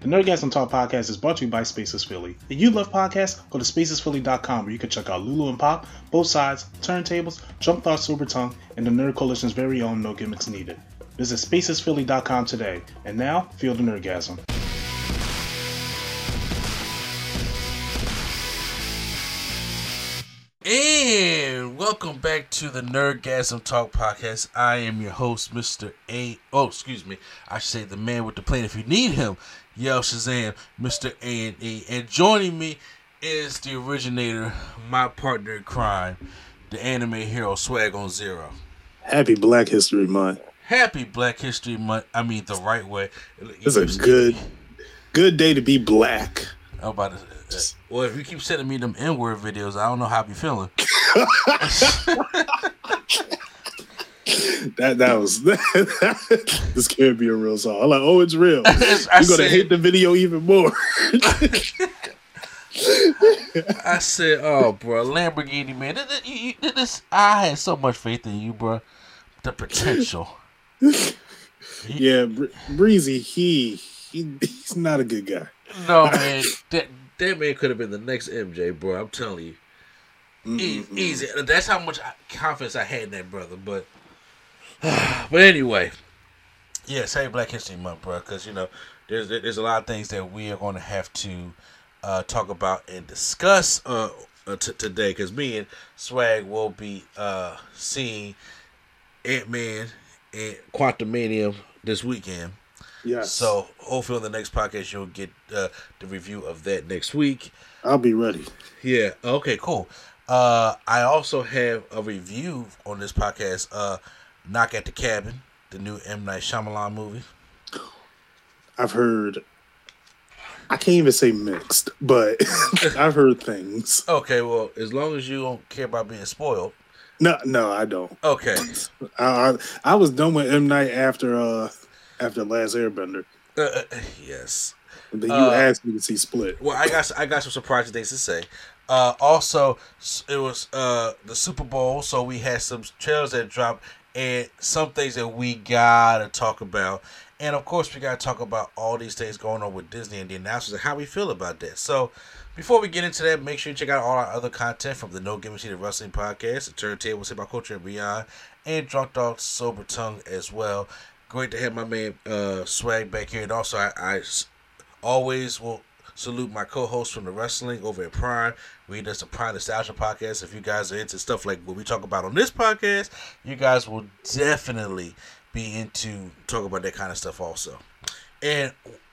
The Nerdgasm Talk podcast is brought to you by Spaces Philly. If you love podcasts, go to spacesphilly.com where you can check out Lulu and Pop, both sides, turntables, Jump Thought Sober Tongue, and the Nerd Coalition's very own No Gimmicks Needed. Visit spacesphilly.com today. And now, feel the Nerdgasm. And welcome back to the Nerdgasm Talk podcast. I am your host, Mr. A. Oh, excuse me. I should say the man with the plane If you need him, yell Shazam, Mr. A and E. And joining me is the originator, my partner in crime, the anime hero Swag on Zero. Happy Black History Month. Happy Black History Month. I mean, the right way. It's a good, good day to be black. I'm about to. Uh, well, if you keep sending me them N word videos, I don't know how I be feeling. that that was this can't be a real song. I'm like, oh, it's real. You're gonna said, hate the video even more. I said, oh, bro, Lamborghini man, this, this, this, I had so much faith in you, bro. The potential. yeah, Breezy, he, he he's not a good guy. No man, that that man could have been the next MJ, bro. I'm telling you. Mm-hmm. Easy. That's how much confidence I had in that brother. But, but anyway, yeah, hey Black History Month, bro. Because you know, there's there's a lot of things that we are going to have to uh, talk about and discuss uh, uh, t- today. Because me and Swag will be uh, seeing Ant Man and Quantumania this weekend. Yes. So hopefully on the next podcast you'll get uh, the review of that next week. I'll be ready. Yeah. Okay. Cool. Uh, I also have a review on this podcast. Uh, Knock at the Cabin, the new M Night Shyamalan movie. I've heard. I can't even say mixed, but I've heard things. Okay, well, as long as you don't care about being spoiled. No, no, I don't. Okay. I, I, I was done with M Night after uh after Last Airbender. Uh, uh yes. And then you uh, asked me to see Split. Well, I got I got some surprising things to say. Uh, also, it was uh, the Super Bowl, so we had some trailers that dropped and some things that we gotta talk about. And of course, we gotta talk about all these things going on with Disney and the announcements and how we feel about that. So, before we get into that, make sure you check out all our other content from the No Gimmicks Needed Wrestling Podcast, the Turntable, Say About Culture and Beyond, and Drunk Dog Sober Tongue as well great to have my man uh, Swag back here, and also I, I always will salute my co-host from the wrestling over at Prime. We does the Prime Nostalgia podcast. If you guys are into stuff like what we talk about on this podcast, you guys will definitely be into talk about that kind of stuff also. And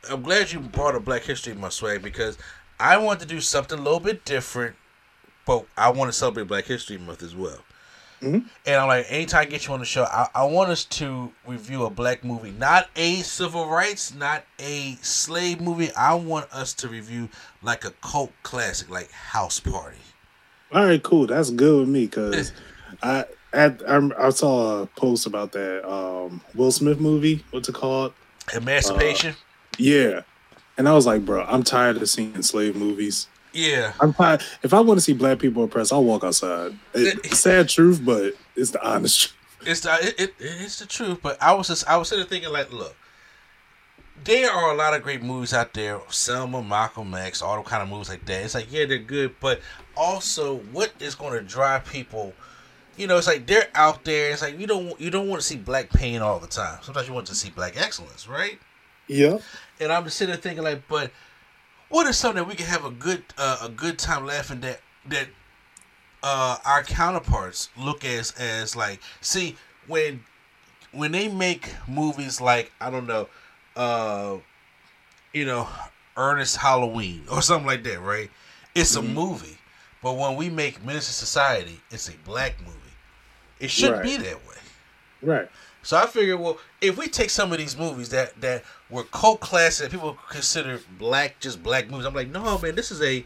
I'm glad you brought up Black History my swag because I want to do something a little bit different, but I want to celebrate Black History Month as well. Mm-hmm. And I'm like, anytime I get you on the show, I, I want us to review a black movie, not a civil rights, not a slave movie. I want us to review like a cult classic, like House Party. All right, cool. That's good with me because I I, I, saw a post about that um, Will Smith movie. What's it called? Emancipation. Uh, yeah, and I was like, bro, I'm tired of seeing slave movies. Yeah, I'm fine. If I want to see black people oppressed, I'll walk outside. It's sad truth, but it's the honest truth. It's the it, it, it's the truth. But I was just I was sitting thinking like, look, there are a lot of great movies out there. Selma, Malcolm X, all the kind of movies like that. It's like yeah, they're good, but also what is going to drive people? You know, it's like they're out there. It's like you don't you don't want to see black pain all the time. Sometimes you want to see black excellence, right? Yeah. And I'm just sitting there thinking like, but what is something that we can have a good uh, a good time laughing that that uh, our counterparts look as as like see when when they make movies like I don't know uh you know Ernest Halloween or something like that right it's mm-hmm. a movie but when we make Menace Society it's a black movie it shouldn't right. be that way right so I figured, well, if we take some of these movies that that were cult classics that people consider black, just black movies, I'm like, no, man, this is a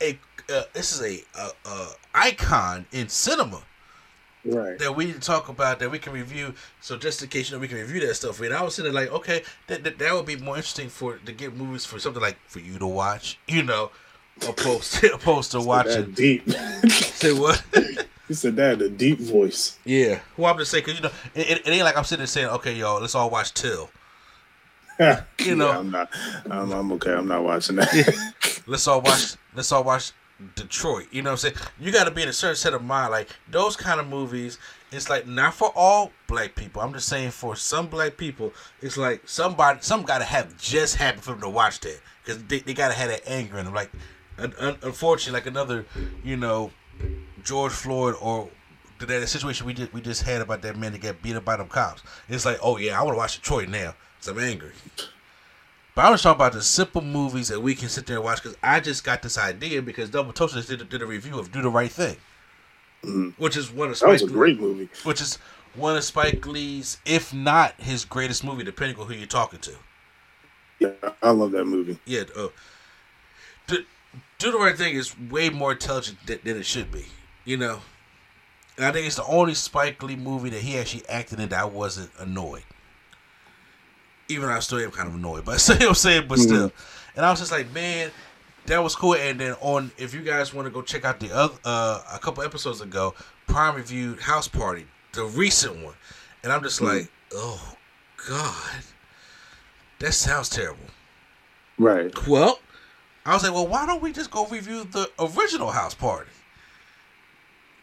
a uh, this is a, a, a, icon in cinema. Right. That we need to talk about, that we can review. So just in case you know, we can review that stuff. And I was sitting like, okay, that, that that would be more interesting for to get movies for something like for you to watch, you know, opposed to, opposed to watching. Deep. Say what? He said that in a deep voice. Yeah. Well, I'm just saying, because, you know, it, it, ain't like I'm sitting there saying, okay, y'all, let's all watch Till. You know. Yeah, I'm not. I'm, I'm okay. I'm not watching that. let's all watch let's all watch Detroit. You know what I'm saying? You gotta be in a certain set of mind. Like those kind of movies, it's like not for all black people. I'm just saying for some black people, it's like somebody some gotta have just happened for them to watch that. Because they, they gotta have that anger in them. Like un, un, unfortunately, like another, you know, George Floyd or that that situation we just we just had about that man that got beat up by them cops. It's like, oh yeah, I want to watch Detroit now. I'm angry. But I was talking about the simple movies that we can sit there and watch. Because I just got this idea because Double Toasted did, did a review of Do the Right Thing, Mm. which is one of That was Spike a great movie. which is one of Spike Lee's, if not his greatest movie, depending on who you're talking to. Yeah, I love that movie. Yeah, uh, do, do the right thing is way more intelligent than, than it should be. You know, and I think it's the only Spike Lee movie that he actually acted in that I wasn't annoyed. Even though I still am kind of annoyed, but you know what I'm saying. But still, and I was just like, man, that was cool. And then on, if you guys want to go check out the other, uh, a couple episodes ago, Prime reviewed House Party, the recent one, and I'm just like, oh god, that sounds terrible. Right. Well, I was like, well, why don't we just go review the original House Party?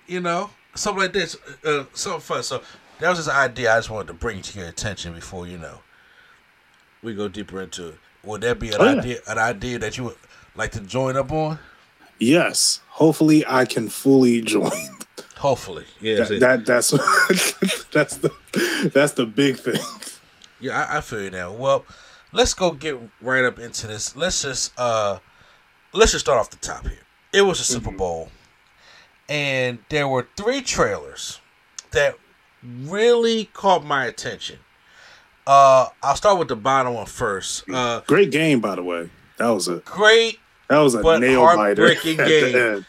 You know, something like this, uh, something fun. So that was just an idea I just wanted to bring to your attention before you know we go deeper into it. Would that be an Oh, yeah. idea, an idea that you would like to join up on? Yes. Hopefully, I can fully join. Hopefully, yeah, That, that that's that's the that's the big thing. Yeah, I, I feel you now. Well, let's go get right up into this. Let's just uh let's just start off the top here. It was a Super Bowl, and there were three trailers that really caught my attention. Uh, I'll start with the bottom one first. Uh, Great game, by the way. That was a great. that was a But nail biter. game.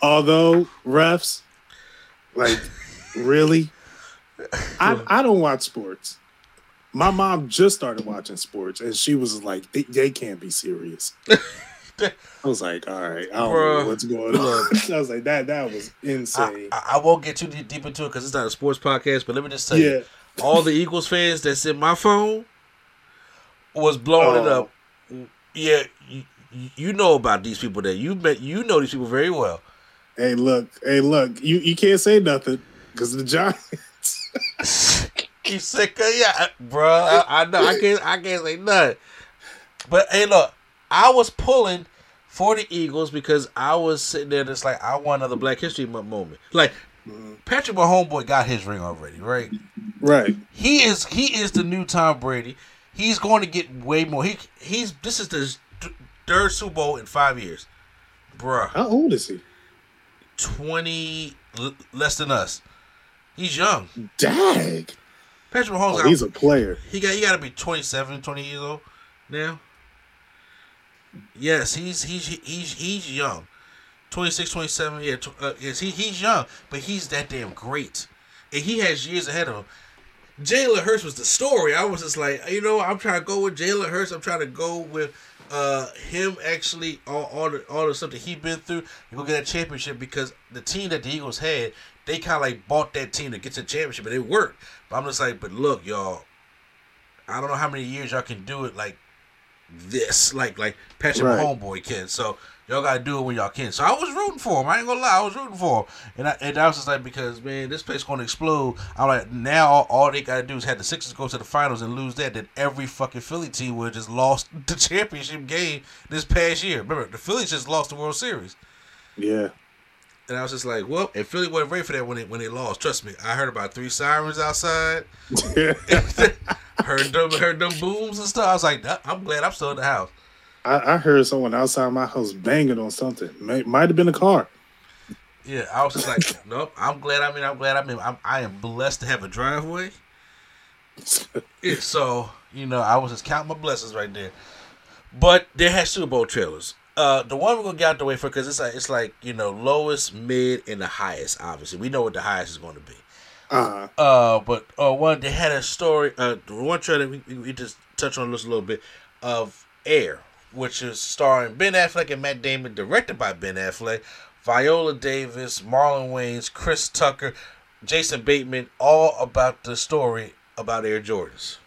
Although refs, like, really, I I don't watch sports. My mom just started watching sports, and she was like, "They, they can't be serious." I was like, "All right, I don't Bruh, know what's going on." I was like, "That that was insane." I, I won't get too deep, into it because it's not a sports podcast. But let me just tell you, yeah, all the Eagles fans that's in my phone was blowing it Oh. up. Yeah, you, you know about these people that you met. You know these people very well. hey, look, hey, look, you you can't say nothing because the Giants. you sick of yeah, bro. I, I know. I can't. I can't say nothing. But hey, look, I was pulling for the Eagles because I was sitting there just like I want another Black History Month moment. Like Patrick, my homeboy, got his ring already, right? Right. He is he is the new Tom Brady. He's going to get way more. He he's this is the third Super Bowl in five years, bruh. How old is he? Twenty l- less than us. He's young. Dag. Patrick Mahomes. Oh, he's a player. he got he got to be 27, 20 years old now. Yes, he's he's he's he's young. 26, 27, yeah, uh, he, he's young, but he's that damn great. And he has years ahead of him. Jalen Hurts was the story. I was just like, you know, I'm trying to go with Jalen Hurts. I'm trying to go with uh, him actually all, all the all the stuff that he's been through to go get that championship because the team that the Eagles had, they kind of like bought that team to get to the championship, and it worked. But I'm just like, but look, y'all, I don't know how many years y'all can do it like this, like like Patrick Right. Homeboy can. So y'all gotta do it when y'all can. So I was rooting for him. I ain't gonna lie, I was rooting for him. And I and I was just like because man, this place gonna explode. I'm like now all, all they gotta do is have the Sixers go to the finals and lose that. Then every fucking Philly team would just lost the championship game this past year. Remember the Phillies just lost the World Series. Yeah. And I was just like, well, and Philly wasn't ready for that when they when they lost. Trust me, I heard about three sirens outside. heard them heard them booms and stuff. I was like, I'm glad I'm still in the house. I, I heard someone outside my house banging on something. May, might have been a car. Yeah, I was just like, nope. I'm glad. I mean, I'm glad. I mean, I'm I am blessed to have a driveway. So you know, I was just counting my blessings right there. But they had Super Bowl trailers. Uh, the one we're gonna get out the way for because it's like it's like you know lowest, mid, and the highest. Obviously, we know what the highest is going to be. Uh, Uh, but uh, one they had a story. Uh, one trailer we, we just touched on this a little bit of Air, which is starring Ben Affleck and Matt Damon, directed by Ben Affleck, Viola Davis, Marlon Wayans, Chris Tucker, Jason Bateman, all about the story about Air Jordans.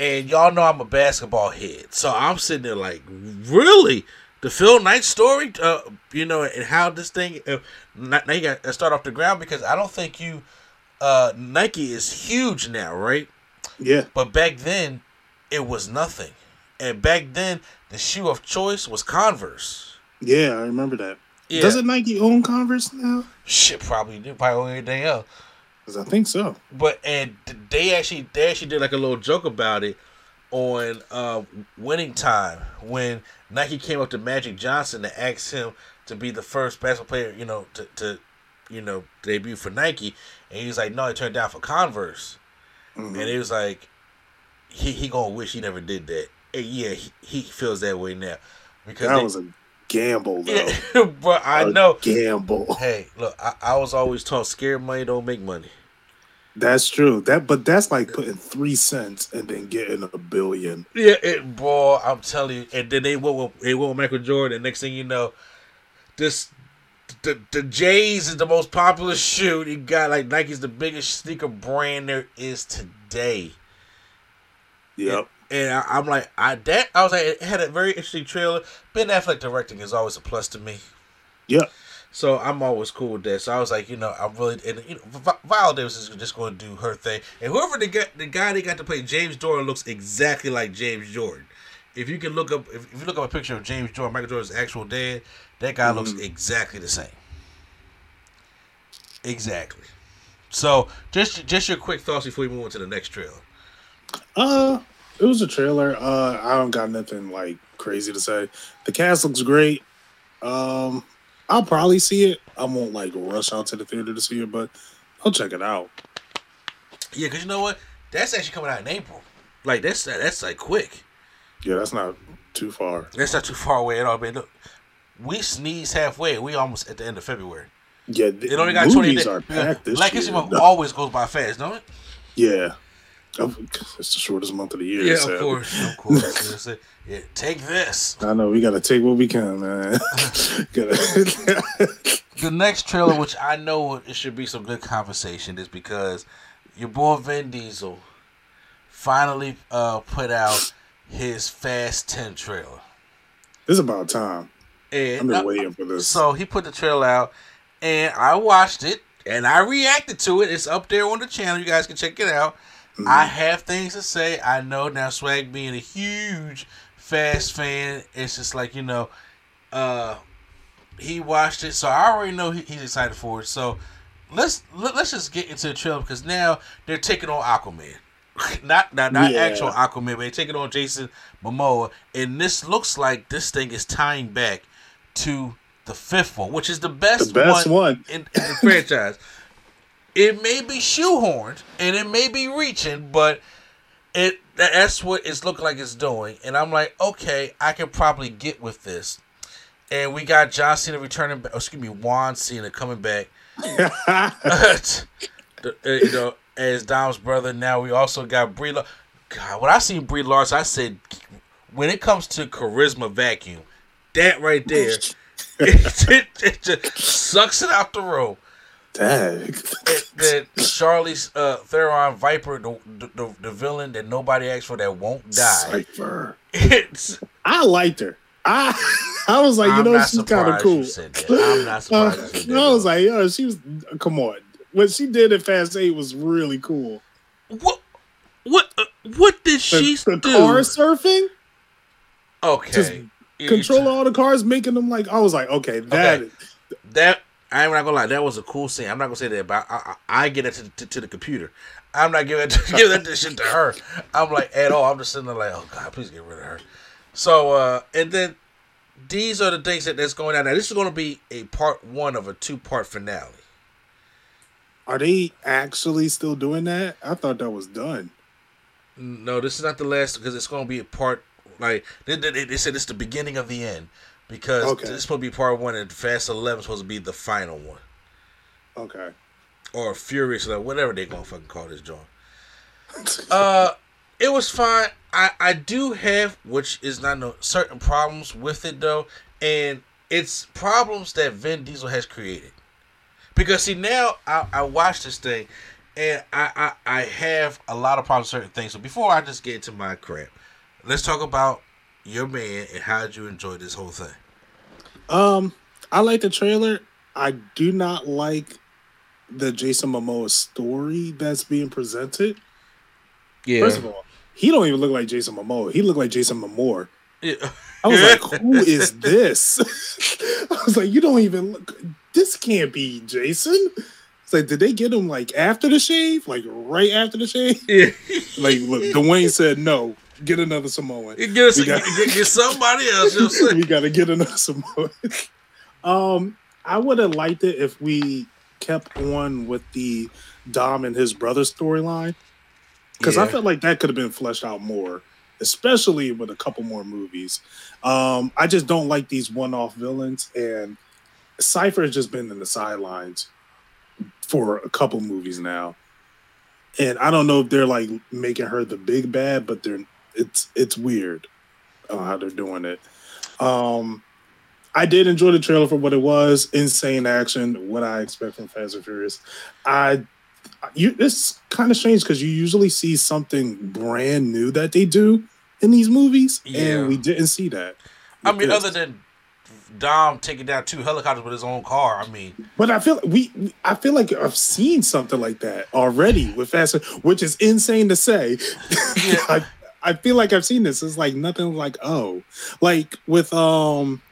And y'all know I'm a basketball head, so I'm sitting there like, really, the Phil Knight story, uh, you know, and how this thing. Uh, now you got to start off the ground because I don't think you. Uh, Nike is huge now, right? Yeah. But back then, it was nothing, and back then the shoe of choice was Converse. Yeah, I remember that. Yeah. Doesn't Nike own Converse now? Shit, probably do probably own everything else. Because I think so. But and they actually they actually did like a little joke about it on uh, winning time when Nike came up to Magic Johnson to ask him to be the first basketball player, you know, to, to you know debut for Nike, and he was like, no, he turned down for Converse, Mhm. and it was like he he gonna wish he never did that. And yeah, he, he feels that way now because That they- was a gamble, though. yeah, but I A know. gamble. Hey, look, I, I was always taught scared money don't make money. That's true. That, but that's like putting three cents and then getting a billion. Yeah, it boy, I'm telling you. And then they went with they went with Michael Jordan. Next thing you know, this the the J's is the most popular shoe. You got like Nike's the biggest sneaker brand there is today. Yep. And I, I'm like, I that I was like, it had a very interesting trailer. Ben Affleck directing is always a plus to me. Yep. So I'm always cool with that. So I was like, you know, I'm really and you know, Vi- Viola Davis is just going to do her thing, and whoever they got, the guy they got to play James Jordan looks exactly like James Jordan. If you can look up, if, if you look up a picture of James Jordan, Michael Jordan's actual dad, that guy looks exactly the same. Exactly. So just just your quick thoughts before we move on to the next trailer. Uh, it was a trailer. Uh, I don't got nothing like crazy to say. The cast looks great. Um, I'll probably see it. I won't like rush out to the theater to see it, but I'll check it out. Yeah, because you know what? That's actually coming out in April. Like that's that's like quick. Yeah, that's not too far. That's not too far away at all. Man, look, we sneeze halfway. We almost at the end of February. Yeah, the It only got twenty movies days. are packed this Black year. History Month always goes by fast, don't it? Yeah, Of- it's the shortest month of the year. Yeah, of course, of course. Yeah, take this. I know we gotta take what we can, man. The next trailer, which I know it should be some good conversation, is because your boy Vin Diesel finally uh, put out his Fast Ten trailer. it's about time. I've been uh, waiting for this. So he put the trailer out, and I watched it, and I reacted to it. It's up there on the channel. You guys can check it out. Mm-hmm. I have things to say. I know now, Swag being a huge Fast fan, it's just like you know, uh, he watched it, so I already know he, he's excited for it. So let's let, let's just get into the trailer because now they're taking on Aquaman. Not not not Yeah. actual Aquaman, but they're taking on Jason Momoa, and this looks like this thing is tying back to the fifth one, which is the best, The best one. in, in the franchise. It may be shoehorned and it may be reaching, but it that's what it's looking like it's doing. And I'm like, okay, I can probably get with this. And we got John Cena returning, back, excuse me, Juan Cena coming back. Uh, you know, as Dom's brother. Now we also got Brie. Lar- God, when I seen Brie Larson, I said, when it comes to charisma vacuum, that right there, it, it, it just sucks it out the room. Dang. That Charlize uh, Theron Viper, the, the the villain that nobody asked for that won't die. Cipher. It's, I liked her. I I was like, you I'm know, she's kind of cool. you said that. I'm not surprised you Uh, said that. I was like, yo, she was. Come on, what she did at Fast Eight was really cool. what what uh, what did The, she the do? car surfing, okay, just You- controlling all the cars, making them like. I was like, okay, that. Okay. that I'm not gonna lie, that was a cool scene. I'm not gonna say that, but I, I, I get it to, to, to the computer. I'm not giving giving that shit to her. I'm like at all. I'm just sitting there like, oh god, please get rid of her. So uh, and then these are the things that that's going on. Now this is going to be a part one of a two part finale. Are they actually still doing that? I thought that was done. No, this is not the last because it's going to be a part like they, they, they said it's the beginning of the end because Okay. this is supposed to be part one and Fast Eleven is supposed to be the final one Okay. or Furious or whatever they gonna fucking call this joint. Uh, it was fine. I I do have, which is not no certain problems with it though, and it's problems that Vin Diesel has created. Because see now I I watch this thing, and I, I I have a lot of problems with certain things. So before I just get into my crap, let's talk about your man and how did you enjoy this whole thing? Um, I like the trailer. I do not like the Jason Momoa story that's being presented. Yeah. First of all, he don't even look like Jason Momoa. He looked like Jason Momoa. Yeah. I was like, who is this? I was like, you don't even look. This can't be Jason. It's like, did they get him like after the shave? Like right after the shave? yeah. Like, look, Dwayne said, no, get another Samoan. Get, us, We got- get, get somebody else. You know what I'm saying? we gotta get another Samoan. um, I would have liked it if we kept on with the Dom and his brother storyline because I felt like that could have been fleshed out more, especially with a couple more movies. Um, I just don't like these one-off villains, and Cipher has just been in the sidelines for a couple movies now, and I don't know if they're like making her the big bad, but they're it's it's weird uh, how they're doing it. Um, I did enjoy the trailer for what it was. Insane action, what I expect from Fast and Furious. I you it's kind of strange because you usually see something brand new that they do in these movies, Yeah. and we didn't see that. I mean, other than Dom taking down two helicopters with his own car, I mean, But I feel we, I feel like I've seen something like that already with Fast, which is insane to say. Yeah. I feel like I've seen this. It's like nothing like oh, like with um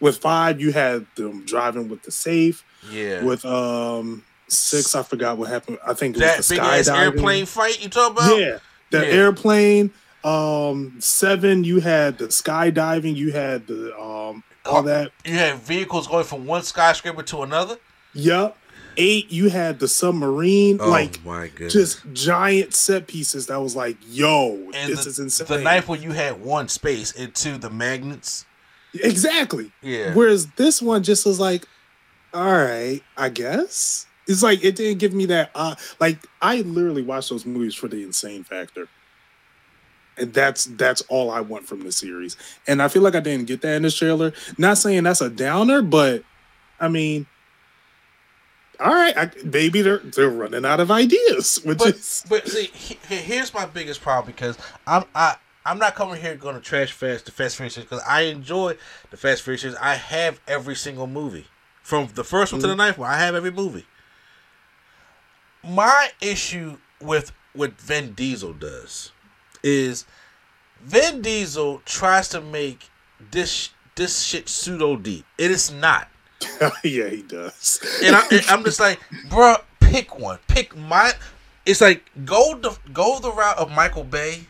with five you had them driving with the safe. yeah. With um six, I forgot what happened. I think it was that the big ass skydiving. airplane fight you talking about? Yeah, the Yeah. airplane. Um, seven, you had the skydiving. You had the um all that. You had vehicles going from one skyscraper to another. Yep. Eight, you had the submarine. like Oh my goodness. just giant set pieces that was like, yo, and this the, is insane. the ninth one you had one space and two the magnets. exactly. Yeah. Whereas this one just was like, all right, I guess. It's like it didn't give me that. Uh, like I literally watched those movies for the insane factor, and that's that's all I want from the series. And I feel like I didn't get that in this trailer. Not saying that's a downer, but I mean, all right, I, maybe they're they're running out of ideas, which but is but see, he, he- here's my biggest problem because I'm I. I'm not coming here going to trash fast the Fast Furious because I enjoy the Fast Furious. I have every single movie from the first one to the mm-hmm. ninth one. I have every movie. My issue with what Vin Diesel does is Vin Diesel tries to make this this shit pseudo deep. It is not. yeah, he does. And, I, I'm just like, bro, pick one. Pick my. It's like go the go the route of Michael Bay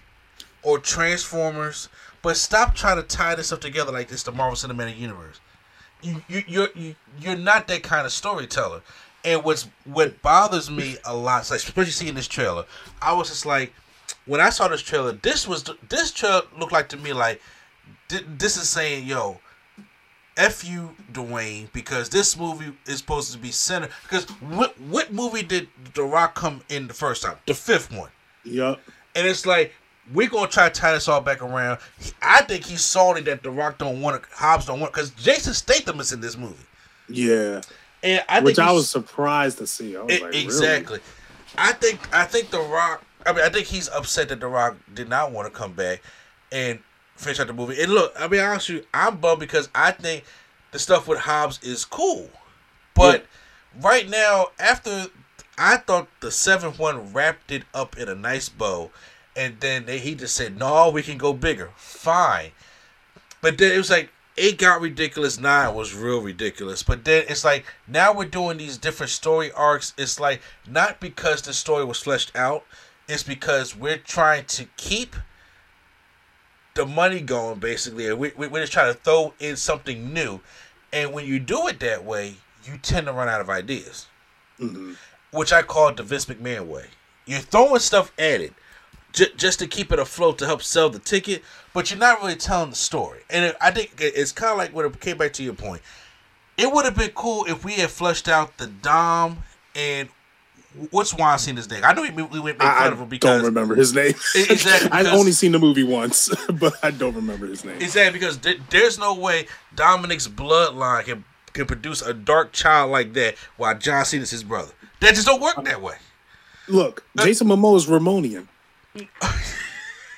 or Transformers, but stop trying to tie this stuff together like this. The Marvel Cinematic Universe. You you you're you, you're not that kind of storyteller. And what's what bothers me a lot, like especially seeing this trailer, I was just like, when I saw this trailer, this was this trailer looked like to me like thi- this is saying, yo, F you, Dwayne, because this movie is supposed to be centered. Because what what movie did The Rock come in the first time? The fifth one. Yep. And it's like we're gonna try to tie this all back around. I think he's salty that The Rock don't want to, Hobbs don't want, because Jason Statham is in this movie, Yeah. and I Which I was surprised to see. I was E- like, really? exactly. I think I think The Rock. I mean, I think he's upset that The Rock did not want to come back and finish out the movie. And look, I mean, honestly, I'm bummed because I think the stuff with Hobbs is cool, but right now, after I thought the seventh one wrapped it up in a nice bow, and then they, he just said, "No, we can go bigger." Fine, but then it was like eight got ridiculous, nine was real ridiculous. But then it's like now we're doing these different story arcs. It's like not because the story was fleshed out, it's because we're trying to keep the money going basically, we, we, we're just trying to throw in something new. And when you do it that way, you tend to run out of ideas, Mhm. which I call the Vince McMahon way. You're throwing stuff at it j- just to keep it afloat to help sell the ticket, but you're not really telling the story. And it, I think it's kind of like when it came back to your point. It would have been cool if we had flushed out the Dom and what's Weinstein's name. I know we, we went make I, fun of him because I don't remember his name. Exactly, I've only seen the movie once, but I don't remember his name. Exactly, because th- there's no way Dominic's bloodline can can produce a dark child like that while John Cena's his brother. That just don't work that way. look, Jason Momoa is Ramonian.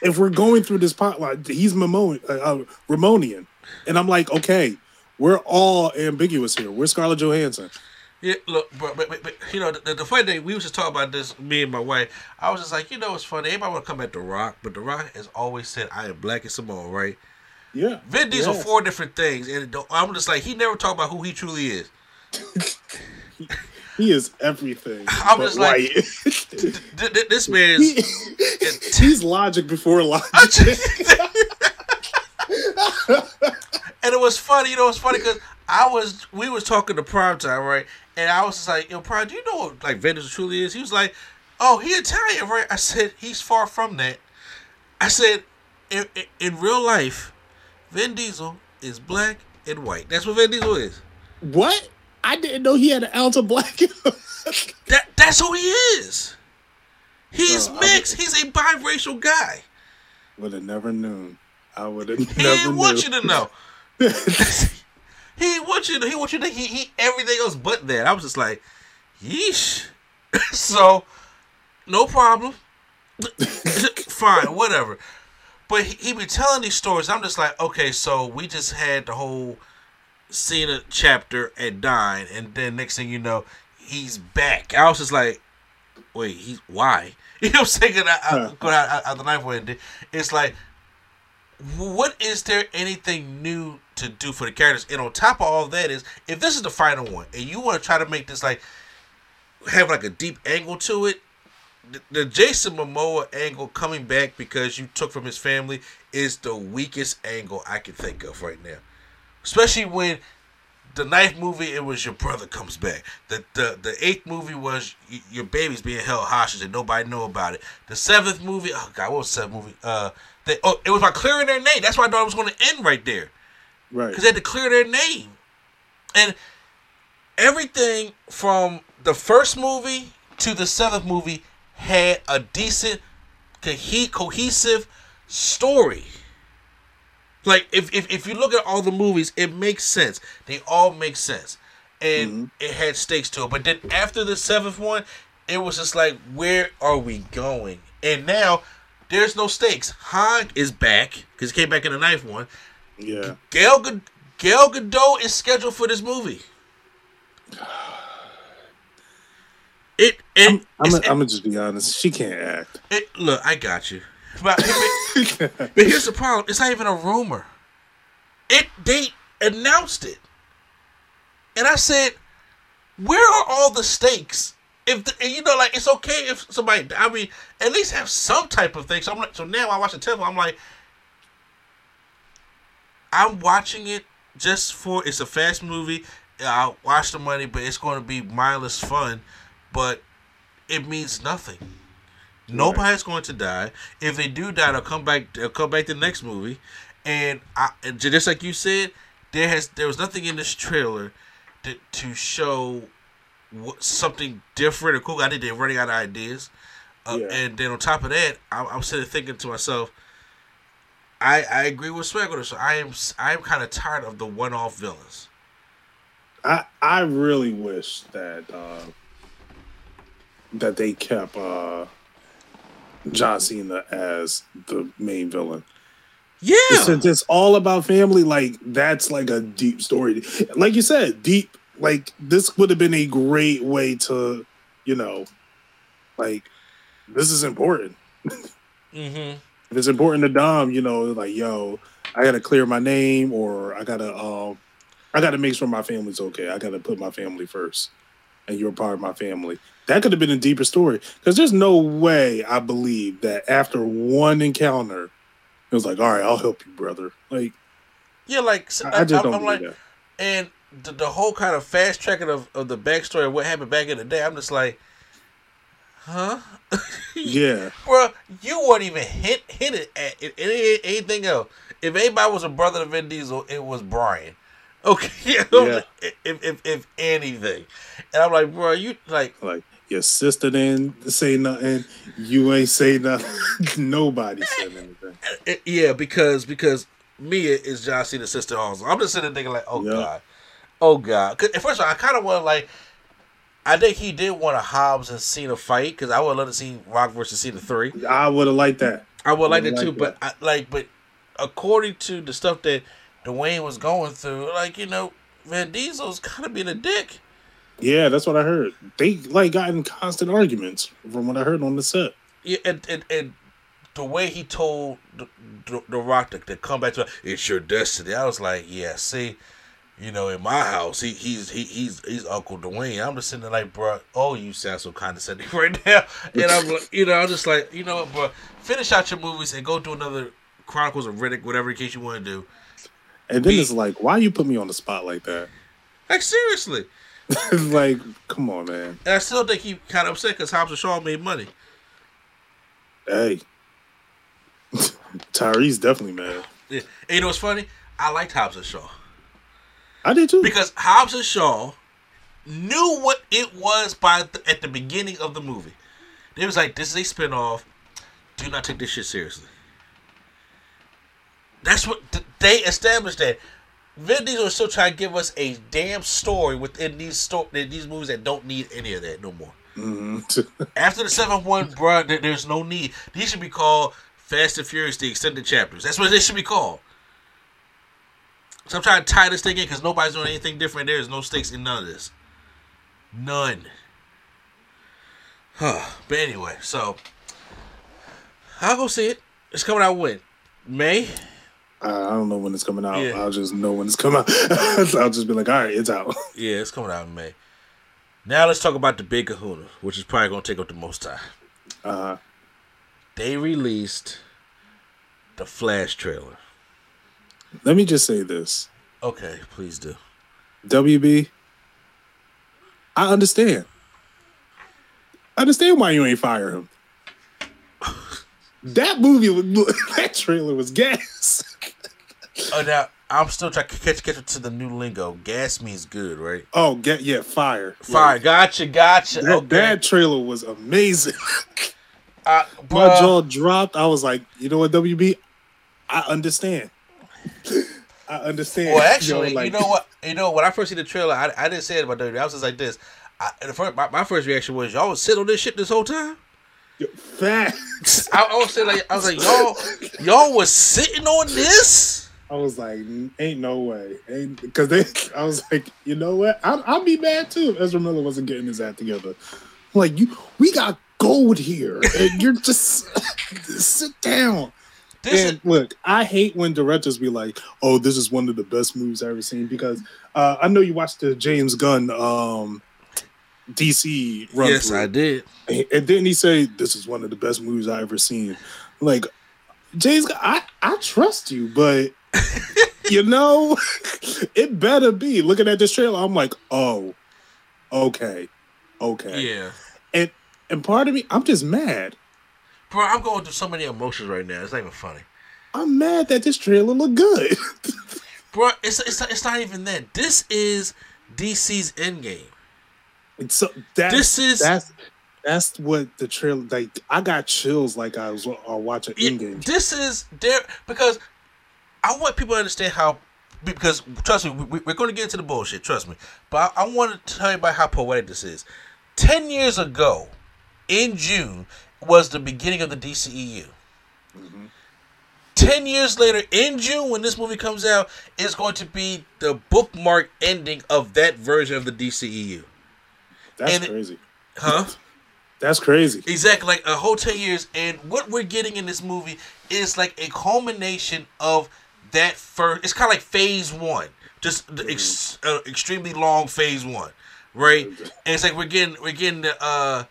if we're going through this pot, like, he's Momoa, uh, uh, Ramonian, and I'm like, okay, we're all ambiguous here. We're Scarlett Johansson. Yeah, look, but, but, but, but you know, the, the funny thing, we was just talking about this, me and my wife. I was just like, you know, it's funny. Everybody want to come at The Rock, but The Rock has always said, I am black and Samoan, right? Yeah. Vin Diesel, Yes. four different things. And I'm just like, he never talked about who he truly is. He is everything. I'm just like- white. Th- th- this man He- is. he's logic before logic. And it was funny, you know, it's funny because I was, we was talking to Prime Time, right? And I was just like, yo, Prime, do you know what, like, Vin Diesel truly is? He was like, oh, he Italian, right? I said, he's far from that. I said, in, in, in real life, Vin Diesel is black and white. That's what Vin Diesel is. what? I didn't know he had an ounce of black. That That's who he is. He's Bro, mixed. He's a biracial guy. would have never known. I would have He never didn't knew. want you to know. he want you to. He want you to. He, he everything else but that. I was just like, yeesh. so, no problem. Fine, whatever. But he, he be telling these stories. I'm just like, okay, so we just had the whole Cena chapter at Dine, and then next thing you know, he's back. I was just like, wait, he's why? You know what I'm saying? I, I, out, out, out the knife way. It's like, what is there anything new to do for the characters? And on top of all that is, if this is the final one, and you want to try to make this like have like a deep angle to it, the, the Jason Momoa angle coming back because you took from his family is the weakest angle I can think of right now. Especially when the ninth movie it was your brother comes back. The the, the eighth movie was y- your baby's being held hostage and nobody know about it. The seventh movie, oh god, what was the seventh movie? Uh, they, oh, it was by clearing their name. That's why I thought it was going to end right there Right. because they had to clear their name. And everything from the first movie to the seventh movie had a decent, cohesive story. Like if, if if you look at all the movies, it makes sense. They all make sense, and mm-hmm. it had stakes to it. But then after the seventh one, it was just like, where are we going? And now there's no stakes. Han is back because he came back in the ninth one. Yeah. Gail Gad- Gail Gadot is scheduled for this movie. It and I'm, I'm gonna just be honest. She can't act. it, look, I got you, but, but but here's the problem: it's not even a rumor. It they announced it, and I said, "Where are all the stakes?" If the, and you know, like it's okay if somebody, I mean, at least have some type of thing. So I'm like, so now I watch the temple. I'm like, I'm watching it just for it's a fast movie. I'll watch the money, but it's going to be mindless fun. But it means nothing. Nobody's going to die. If they do die, they'll come back. They'll come back to the next movie. And, I, and just like you said, there has there was nothing in this trailer to, to show what, something different or cool. I think they're running out of ideas. Uh, Yeah. And then on top of that, I, I'm sitting thinking to myself, I I agree with Swag with this. I am I am kind of tired of the one off villains. I I really wish that uh that they kept uh John Cena as the main villain. Yeah, Since it's all about family, like that's like a deep story. Like you said, deep. Like this would have been a great way to, you know, like this is important. mm-hmm. If it's important to Dom, you know, like yo, I gotta clear my name, or I gotta, um, I gotta make sure my family's okay. I gotta put my family first, and you're part of my family. That could have been a deeper story because there's no way I believe that after one encounter, it was like, all right, I'll help you, brother. Like yeah. Like I, I just I'm, don't I'm like, believe and the, the whole kind of fast tracking of, of the backstory of what happened back in the day. I'm just like, huh? Yeah, Bro, you weren't even hit hit it at it, it, anything else. If anybody was a brother to Vin Diesel, it was Brian. Okay, you know, Yeah. if, if if anything, and I'm like, bro, you like, like your sister didn't say nothing. You ain't say nothing. Nobody said anything. eh, yeah, because because Mia is John Cena's sister also. I'm just sitting there thinking like, oh Yeah. god, oh god. 'Cause at first I kind of want to like, I think he did want a Hobbs and Cena fight because I would love to see Rock versus Cena three. I would have liked that. I would like that too, but I, like, but according to the stuff that Dwayne was going through, like you know, Vin Diesel's kind of being a dick. Yeah, that's what I heard. They like got in constant arguments from what I heard on the set. Yeah, and and, and the way he told the, the, the Rock to, to come back to it's your destiny. I was like, yeah, see, you know, in my house, he he's he, he's he's Uncle Dwayne. I'm just sitting there like, bro, oh, you sound so condescending right now, and I'm like, you know, I'm just like, you know what, bro, finish out your movies and go do another Chronicles of Riddick, whatever in case you want to do. And then Me- it's like, why you put me on the spot like that? Like seriously, like, come on, man. and I still think he kind of upset because Hobbs and Shaw made money. Hey, Tyrese definitely mad. Yeah. And you know what's funny? I liked Hobbs and Shaw. I did too. because Hobbs and Shaw knew what it was by the, at the beginning of the movie. They was like, "This is a spinoff. Do not take this shit seriously." That's what th- they established. That Vin Diesel is still trying to give us a damn story within these sto- these movies that don't need any of that no more. Mhm. After the seventh one, there, there's no need. These should be called Fast and Furious: The Extended Chapters. That's what they should be called. So I'm trying to tie this thing in because nobody's doing anything different. There is no stakes in none of this. None. Huh. But anyway, so I'll go see it. It's coming out when? May? I I don't know when it's coming out. Yeah. I'll just know when it's coming out. I'll just be like, all right, it's out. Yeah, it's coming out in May. Now let's talk about the big kahuna, which is probably gonna take up the most time. Uh, They released the Flash trailer. Let me just say this. Okay, please do. WB, I understand. I understand why you ain't fire him. That movie, that trailer was gas. Oh, now I'm still trying to catch catch up to the new lingo. Gas means good, right? Oh, get yeah, fire, Fire, Like, gotcha, gotcha. that, okay, that trailer was amazing. uh, My jaw dropped. I was like, you know what, WB, I understand. I understand. Well, actually, you know, like- what? You know, when I first see the trailer, I, I didn't say it about WWE. I was just like this. I, the first, my, my first reaction was, y'all was sitting on this shit this whole time. Facts. I, I was saying like, I was like, y'all, y'all was sitting on this. I was like, ain't no way, ain't because they. I was like, you know what? I, I'd be mad too if Ezra Miller wasn't getting his act together. Like you, we got gold here, and you're just sit down. This is, look, I hate when directors be like, "Oh, this is one of the best movies I've ever seen." Because uh, I know you watched the James Gunn um, DC run. yes, through. I did. And didn't he say, "This is one of the best movies I ever seen." Like, James, I I trust you, but you know, it better be. Looking at this trailer, I'm like, "Oh, okay, okay." Yeah, And and part of me, I'm just mad. Bro, I'm going through so many emotions right now. It's not even funny. I'm mad that this trailer look good. Bro, it's it's not, it's not even that. This is DC's Endgame. And so that's This is- that's that's what the trailer like. I got chills like I was uh, watching Yeah, Endgame. This is there because I want people to understand how. Because trust me, we, we're going to get into the bullshit. Trust me, but I, I want to tell you about how poetic this is. Ten years ago, in June, was the beginning of the DCEU. Ten years later, in June, when this movie comes out, is going to be the bookmark ending of that version of the DCEU. That's and it- crazy. Huh? That's crazy. Exactly, like a whole ten years, and what we're getting in this movie is like a culmination of that first. It's kind of like phase one, just the ex, uh, extremely long phase one, right? And it's like we're getting we're getting the uh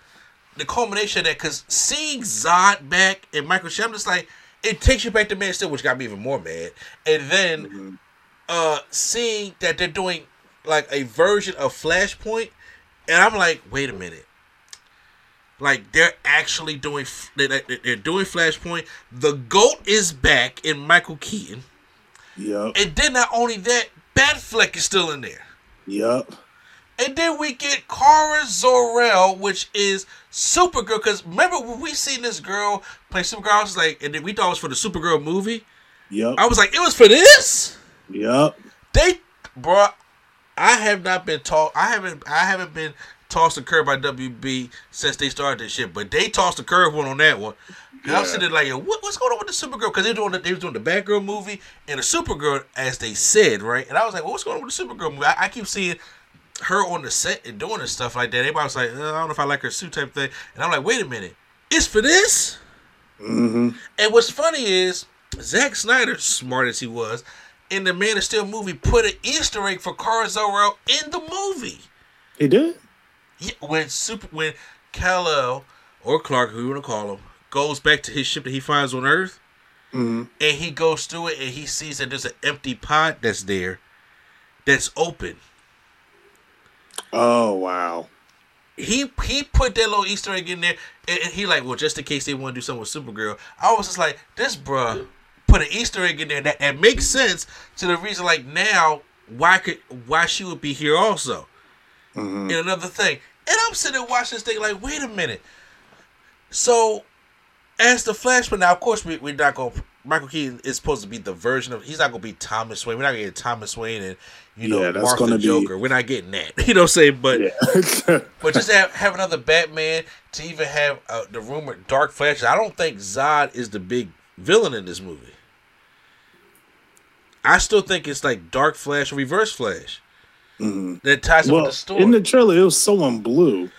the culmination of that because seeing Zod back and Michael Shem, just like it takes you back to Man Steel, which got me even more mad, and then uh seeing that they're doing like a version of Flashpoint, and I'm like, wait a minute. Like they're actually doing, they're, they're doing Flashpoint. The goat is back in Michael Keaton, Yep. and then not only that, Batfleck is still in there. Yep. And then we get Kara Zor-El, which is Supergirl. Because remember when we seen this girl play Supergirl, I was like, and then we thought it was for the Supergirl movie. Yep. I was like, it was for this. Yep. They, bro, I have not been taught. I haven't. I haven't been tossed the curve by WB since they started this shit, but they tossed the curve one on that one. And I'm sitting there like, what, what's going on with the Supergirl? Because they're doing the, they was doing the Batgirl movie and the Supergirl, as they said, right? And I was like, well, what's going on with the Supergirl movie? I, I keep seeing her on the set and doing this stuff like that. Everybody was like, uh, I don't know if I like her suit type thing. And I'm like, wait a minute, it's for this? hmm And what's funny is Zack Snyder, smart as he was, in the Man of Steel movie, put an Easter egg for Kara Zor-El in the movie. He did. Yeah, when super when Kal-El or Clark, who you want to call him, goes back to his ship that he finds on Earth, hmm and he goes through it and he sees that there's an empty pod that's there, that's open. Oh wow. He he put that little Easter egg in there, and, and he like, well, just in case they want to do something with Supergirl. I was just like, this bruh put an Easter egg in there that, that makes sense to the reason like now why could why she would be here also. hmm and another thing. And I'm sitting there watching this thing like, wait a minute. So, as the Flash, but now of course we we're not going. Michael Keaton is supposed to be the version of. He's not going to be Thomas Wayne. We're not getting Thomas Wayne and you know Yeah, that's Martha gonna be- Joker. We're not getting that. You know what I'm saying? But Yeah. but just have, have another Batman to even have uh, the rumored Dark Flash. I don't think Zod is the big villain in this movie. I still think it's like Dark Flash or Reverse Flash Mhm. that ties Well, with the story. in the trailer, it was someone blue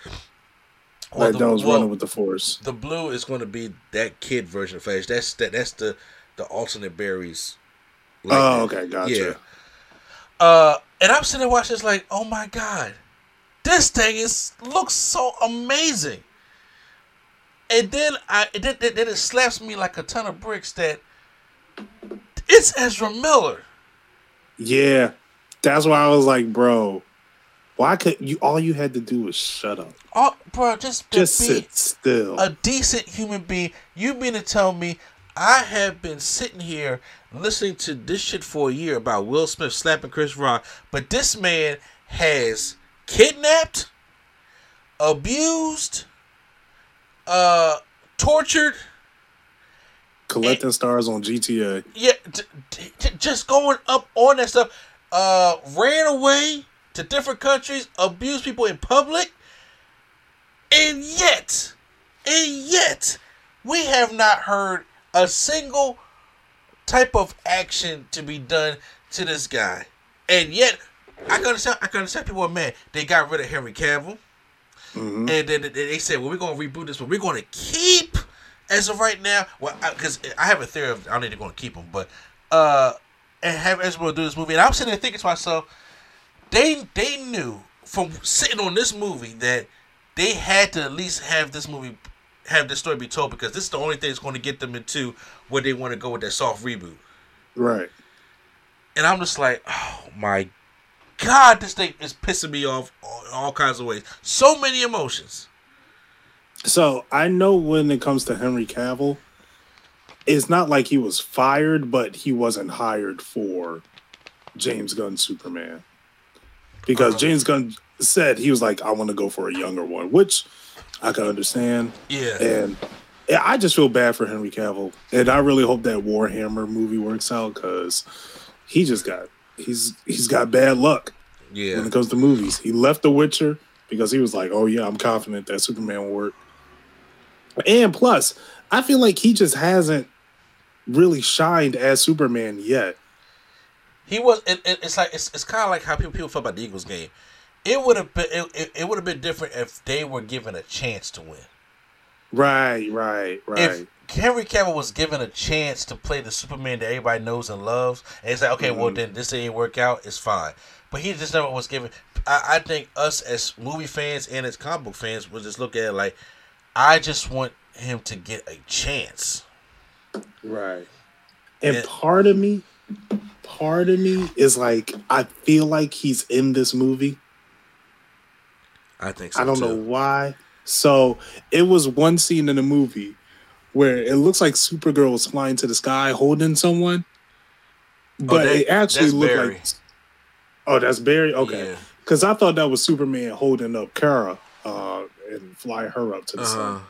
Well, like the- that was well, running with the force. the blue is going to be that kid version of Flash. That's that. That's the the alternate Barrys. like oh, okay, gotcha. Yeah. Uh, and I'm sitting there watching this like, oh my god, this thing is looks so amazing. And then I it, then, then it slaps me like a ton of bricks that it's Ezra Miller. Yeah, that's why I was like, bro, why could you? All you had to do was shut up, Oh, bro, just just be sit still. a decent human being. You mean to tell me I have been sitting here listening to this shit for a year about Will Smith slapping Chris Rock, but this man has kidnapped, abused, uh, tortured, Collecting stars on GTA. yeah, t- t- t- just going up on that stuff. Uh, ran away to different countries, abused people in public, and yet, and yet, we have not heard a single type of action to be done to this guy. And yet, I can understand. I can understand people are mad. They got rid of Henry Cavill, hmm and then they said, "Well, we're gonna reboot this, but we're gonna keep." As of right now, well, because I, have a theory of I don't think they're gonna keep him, but uh, and have Ezra do this movie, and I'm sitting there thinking to myself, they they knew from sitting on this movie that they had to at least have this movie have this story be told because this is the only thing that's going to get them into where they want to go with that soft reboot. Right. And I'm just like, oh my god, this thing is pissing me off all, all kinds of ways. So many emotions. So I know when it comes to Henry Cavill, it's not like he was fired, but he wasn't hired for James Gunn Superman. Because Uh-huh. James Gunn said he was like, I want to go for a younger one, which I can understand. Yeah. And yeah, I just feel bad for Henry Cavill. And I really hope that Warhammer movie works out because he just got he's he's got bad luck Yeah. when it comes to movies. He left The Witcher because he was like, "Oh yeah, I'm confident that Superman will work." And plus, I feel like he just hasn't really shined as Superman yet. He was. It, it, it's like it's, it's kind of like how people people felt about the Eagles game. It would have been it, it, would have been different if they were given a chance to win. Right, right, right. If Henry Cavill was given a chance to play the Superman that everybody knows and loves, and it's like, okay, well Mhm. then this didn't work out, it's fine. But he just never was given. I, I think us as movie fans and as comic book fans would just look at it like, I just want him to get a chance. Right. And Yeah. part of me, part of me is like, I feel like he's in this movie. I think so I don't too. know why. So it was one scene in the movie where it looks like Supergirl was flying to the sky holding someone, but that- it actually looked Barry. like. Oh, that's Barry. Okay, Yeah. because I thought that was Superman holding up Kara uh, and fly her up to the Uh-huh. sun.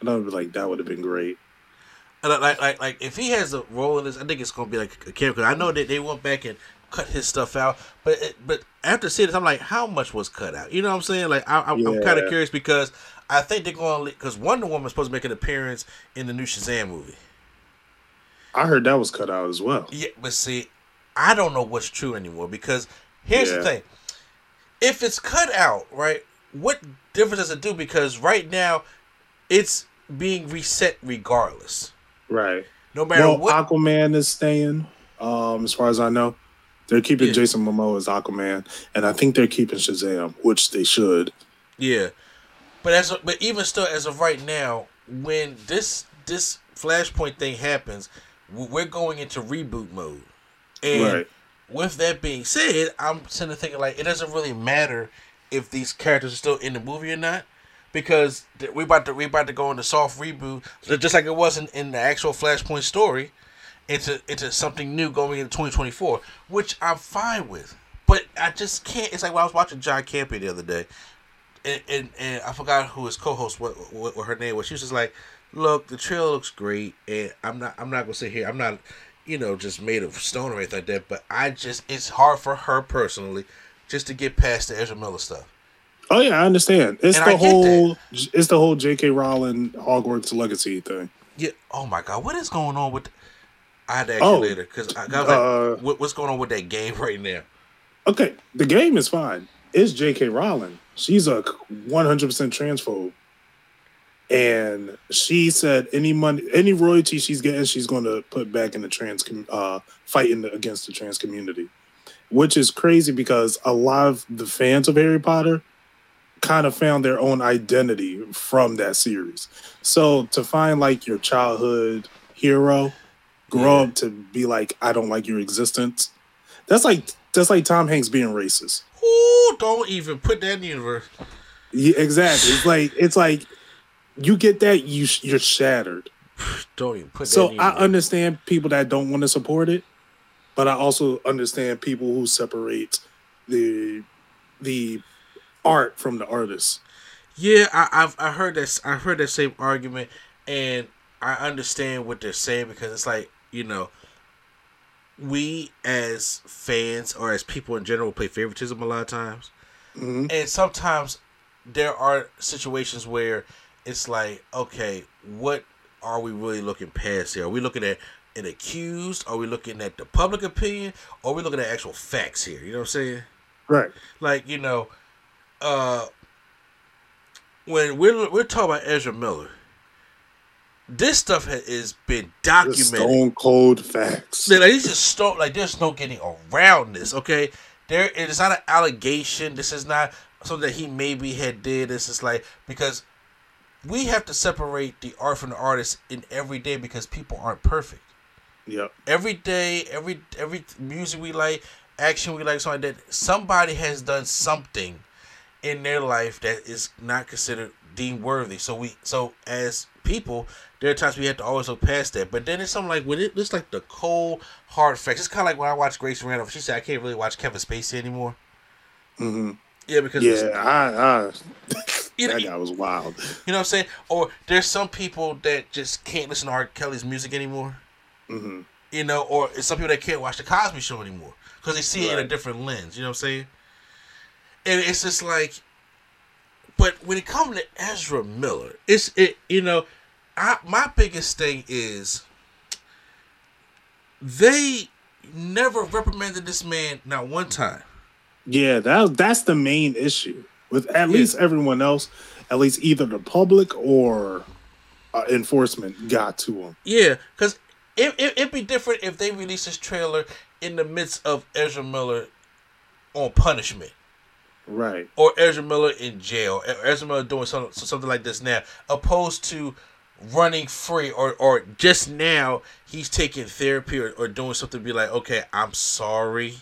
And I was like, that would have been great. And like, like, like, if he has a role in this, I think it's gonna be like a character. I know that they went back and cut his stuff out. But it, but after seeing this, I'm like, how much was cut out? You know what I'm saying? Like I, I, I'm kind of curious because I think they're going because Wonder Woman's supposed to make an appearance in the new Shazam movie. I heard that was cut out as well. Yeah, but see, I don't know what's true anymore because here's the thing: if it's cut out, right, what difference does it do? Because right now, it's being reset regardless, Right. no matter Well, what. Aquaman is staying. Um, as far as I know, they're keeping Yeah. Jason Momoa as Aquaman, and I think they're keeping Shazam, which they should. Yeah, but as of, but even still, as of right now, when this this Flashpoint thing happens, we're going into reboot mode, and Right. with that being said, I'm tend to thinking like it doesn't really matter if these characters are still in the movie or not, because we about to we about to go into soft reboot, just like it was in, in the actual Flashpoint story, into into something new going into 2024, which I'm fine with. But I just can't. It's like when I was watching John Campea the other day, and and, and I forgot who his co-host what, what what her name was. She was just like, "Look, the trailer looks great, and I'm not I'm not gonna sit here. I'm not, you know, just made of stone or anything like that. But I just it's hard for her personally just to get past the Ezra Miller stuff. Oh yeah, I understand. It's And the whole it's the whole J.K. Rowling Hogwarts Legacy thing. Yeah. Oh my God, what is going on with? I had to ask Oh, you later because I, I was like, uh, what, what's going on with that game right now? Okay, the game is fine. It's J.K. Rowling. She's a 100% transphobe. And she said any money, any royalty she's getting, she's going to put back in the trans, com- uh, fighting against the trans community, which is crazy because a lot of the fans of Harry Potter kind of found their own identity from that series. So to find like your childhood hero, grow Yeah. up to be like, I don't like your existence. That's like that's like Tom Hanks being racist. Ooh, don't even put that in the universe. Yeah, exactly. It's like it's like you get that you sh- you're shattered. Don't even put So in the I understand people that don't want to support it, but I also understand people who separate the the art from the artist. Yeah, I, I've I heard that I heard that same argument, and I understand what they're saying because it's like you know, we as fans or as people in general play favoritism a lot of times, Mhm. and sometimes there are situations where it's like, okay, what are we really looking past here? Are we looking at an accused? Are we looking at the public opinion? Or are we looking at actual facts here? You know what I'm saying? Right. like you know, uh, when we're we're talking about Ezra Miller, this stuff has been documented. stone cold facts. Like, he's just stone like there's no getting around this. Okay, there it is not an allegation. This is not something that he maybe had did. This is like because we have to separate the art from the artist in every day because people aren't perfect Yep. every day, every every music we like, action we like, something like that. Somebody has done something in their life that is not considered deemed worthy. So we, so as people, there are times we have to always look past that. But then it's something like when it, it's like the cold hard facts. It's kind of like when I watch Grace Randolph. She said I can't really watch Kevin Spacey anymore. hmm Yeah, because Yeah. I, I, You know- that guy was wild. you know what I'm saying. Or there's some people that just can't listen to R. Kelly's music anymore. hmm you know, or it's some people that can't watch the Cosby Show anymore because they see it in a different lens. You know what I'm saying? And it's just like, but when it comes to Ezra Miller, it's it. You know, I my biggest thing is they never reprimanded this man not one time. Yeah, that that's the main issue with at Yeah. least everyone else. At least either the public or uh, enforcement got to him. Yeah, because it, it, it'd be different if they released this trailer in the midst of Ezra Miller on punishment. Right. or Ezra Miller in jail, Ezra Miller doing something something like this now, opposed to running free or or just now he's taking therapy or, or doing something to be like, okay, I'm sorry,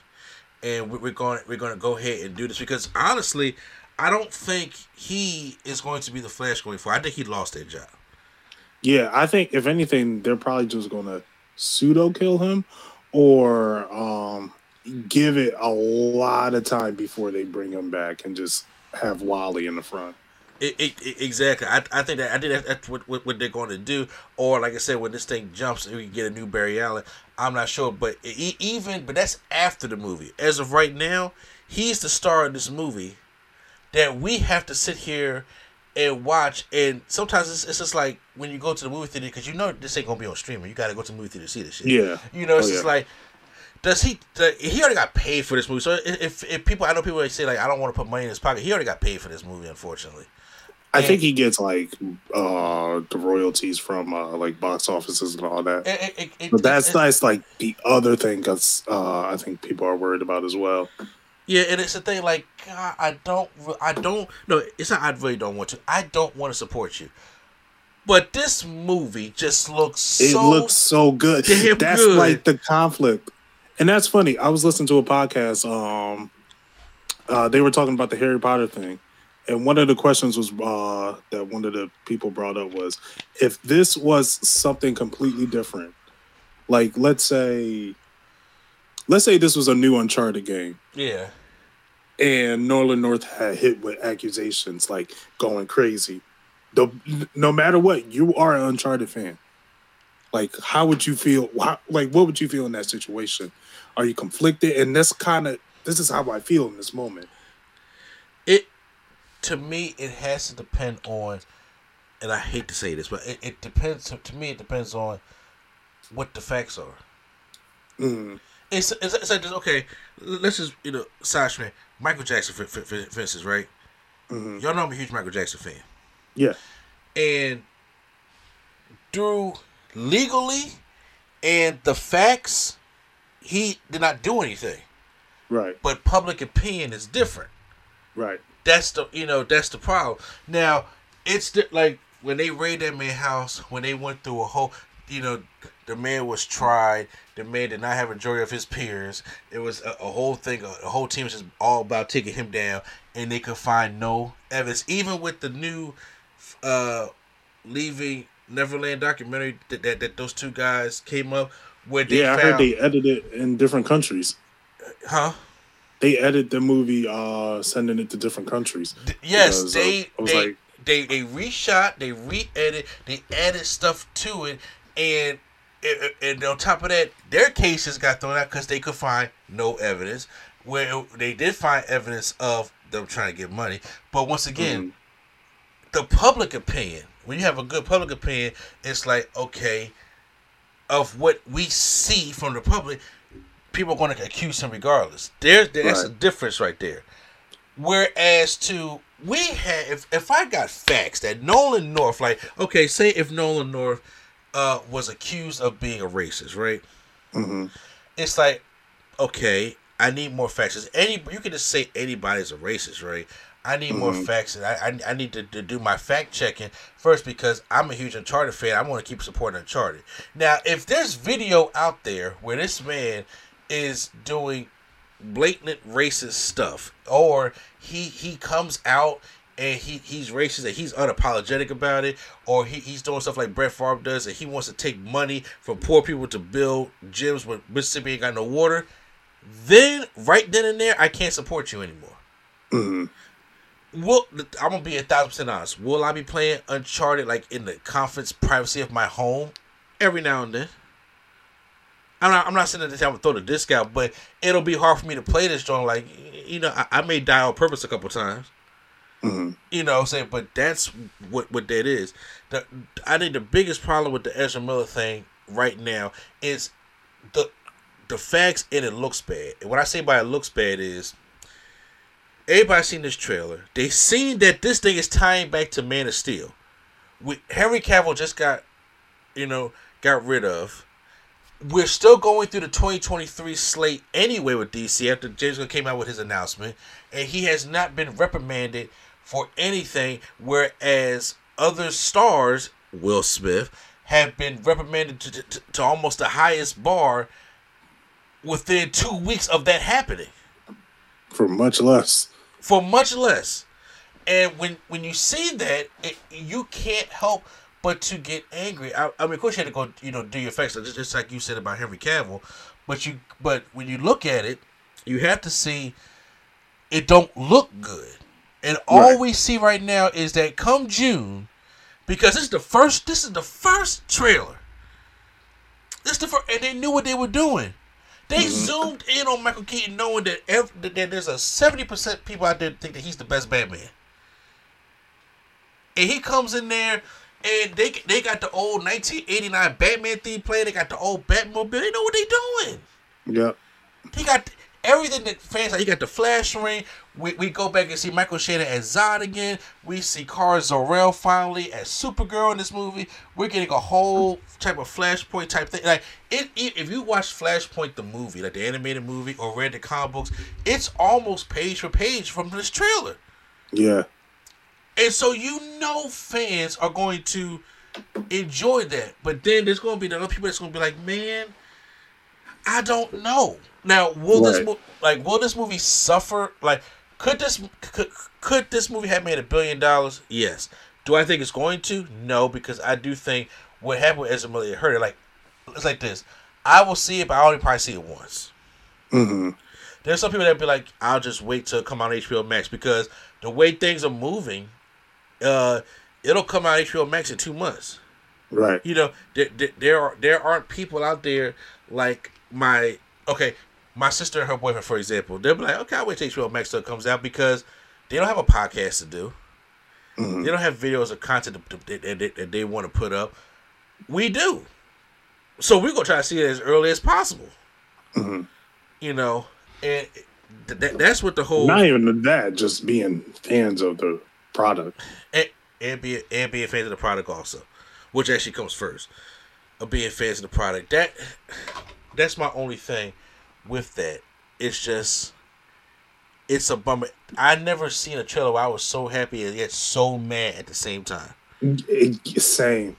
and we- we're going we're going to go ahead and do this because honestly, I don't think he is going to be the Flash going forward. I think he lost that job. Yeah, I think if anything, they're probably just gonna pseudo kill him or um give it a lot of time before they bring him back and just have Wally in the front. It, it, it- exactly. I, I think that I think that that's what, what, what they're going to do. Or like I said, when this thing jumps, we can get a new Barry Allen. I'm not sure, but even but that's after the movie. As of right now, he's the star of this movie that we have to sit here and watch. And sometimes it's, it's just like when you go to the movie theater because you know this ain't gonna be on streaming. You got to go to the movie theater to see this shit. Yeah. You know, it's Oh, just yeah. like. Does he? He already got paid for this movie. So if, if people, I know people say like, I don't want to put money in his pocket. He already got paid for this movie, unfortunately. I think he gets like uh the royalties from uh like box offices and all that. It, it, it, But that's that's like the other thing because uh, I think people are worried about as well. Yeah, and it's a thing like God, I don't, I don't. No, it's not. I really don't want to. I don't want to support you. But this movie just looks It so. looks so good. damn That's good. like the conflict, and that's funny. I was listening to a podcast. Um, uh, they were talking about the Harry Potter thing, and one of the questions was uh, that one of the people brought up was if this was something completely different, like let's say, let's say this was a new Uncharted game. yeah, and Nolan North had hit with accusations like going crazy. The, no matter what, you are an Uncharted fan. Like, how would you feel? How, like, what would you feel in that situation? Are you conflicted? And that's kind of this is how I feel in this moment. it. To me, it has to depend on, and I hate to say this, but it, it depends. To me, it depends on what the facts are. Mm, It's it's, it's like this, okay. Let's just you know, Sash man, Michael Jackson, for, for, for, instance, right? mhm. Y'all know I'm a huge Michael Jackson fan. Yeah, and through legally and the facts, he did not do anything. right, But public opinion is different. right. That's the you know that's the problem. Now it's the, like when they raided that man house when they went through a whole you know the man was tried. The man did not have a jury of his peers. It was a, a whole thing. A, a whole team was just all about taking him down, and they could find no evidence. Even with the new uh leaving Neverland documentary that, that, that those two guys came up where they Yeah, I heard they edited in different countries. huh? They edited the movie, uh, sending it to different countries. D- Yes, uh, they I they, like- they they reshot, they re-edit, they added stuff to it, and and- on top of that, their cases got thrown out because they could find no evidence. Where they did find evidence of them trying to get money, but once again, Mhm. the public opinion. When you have a good public opinion, it's like okay, of what we see from the public, people are going to accuse him regardless. There's that's a difference right there. Whereas to we had if if I got facts that Nolan North, like okay, say if Nolan North uh was accused of being a racist, right? Mhm. It's like okay, I need more facts. Any you can just say anybody's a racist, right? I need more Mhm. facts, and I, I I need to, to do my fact checking first because I'm a huge Uncharted fan. I want to keep supporting Uncharted. Now, if there's video out there where this man is doing blatant racist stuff, or he he comes out and he he's racist and he's unapologetic about it, or he, he's doing stuff like Brett Favre does, and he wants to take money from poor people to build gyms when Mississippi ain't got no water, then right then and there, I can't support you anymore. Mhm. Will I'm gonna be a thousand percent honest. Will I be playing Uncharted like in the conference privacy of my home every now and then? I'm not. I'm not saying that I'm gonna throw the disc out, but it'll be hard for me to play this joint. Like you know, I, I may die on purpose a couple times. Mhm. You know, what I'm saying, but that's what what that is. The, I think the biggest problem with the Ezra Miller thing right now is the the facts and it looks bad. And what I say by it looks bad is everybody seen this trailer. They seen that this thing is tying back to Man of Steel. We, Henry Cavill just got, you know, got rid of. We're still going through the 2023 slate anyway with DC after James Gunn came out with his announcement, and he has not been reprimanded for anything, whereas other stars, Will Smith, have been reprimanded to, to, to almost the highest bar within two weeks of that happening For much less. For much less. And when when you see that, it, you can't help but to get angry. I, I mean, of course, you had to go, you know, do your facts, just, just like you said about Henry Cavill. But you, but when you look at it, you have to see it don't look good. And all Right. we see right now is that come June, because this is the first. This is the first trailer. This is the first, and they knew what they were doing. They Mm-hmm. zoomed in on Michael Keaton, knowing that, ev- that there's a seventy percent people out there think that he's the best Batman. And he comes in there, and they they got the old 1989 Batman theme playing. They got the old Batmobile. They know what they doing. Yep. He got everything that fans like. He got the flash ring. We, we go back and see Michael Shannon as Zod again. We see Kara Zor-El finally as Supergirl in this movie. We're getting a whole type of Flashpoint type thing. Like it, it, if you watch Flashpoint the movie, like the animated movie, or read the comic books, it's almost page for page from this trailer. Yeah. And so you know fans are going to enjoy that. But then there's going to be the other people that's going to be like, man, I don't know. Now, will this Right. mo- like will this movie suffer? Like, could this could, could this movie have made a billion dollars? Yes. Do I think it's going to? No, because I do think what happened with Ezra Miller it hurt it. Like, it's like this. I will see it, but I only probably see it once. Mm-hmm. There's some people that be like, I'll just wait till it come out on HBO Max because the way things are moving, uh, it'll come out on HBO Max in two months. Right. You know, there, there, there are there aren't people out there like my okay, my sister and her boyfriend, for example. They'll be like, okay, I'll wait till HBO Max comes out because they don't have a podcast to do. Mhm. They don't have videos or content that, they want to put up. We do. So we're gonna try to see it as early as possible. Mhm. You know, and th- that, that's what the whole Not even that, just being fans of the product. and, and be and being fans of the product also, which actually comes first. Of being fans of the product. That that's my only thing with that. It's just it's a bummer. I never seen a trailer where I was so happy and yet so mad at the same time. Same.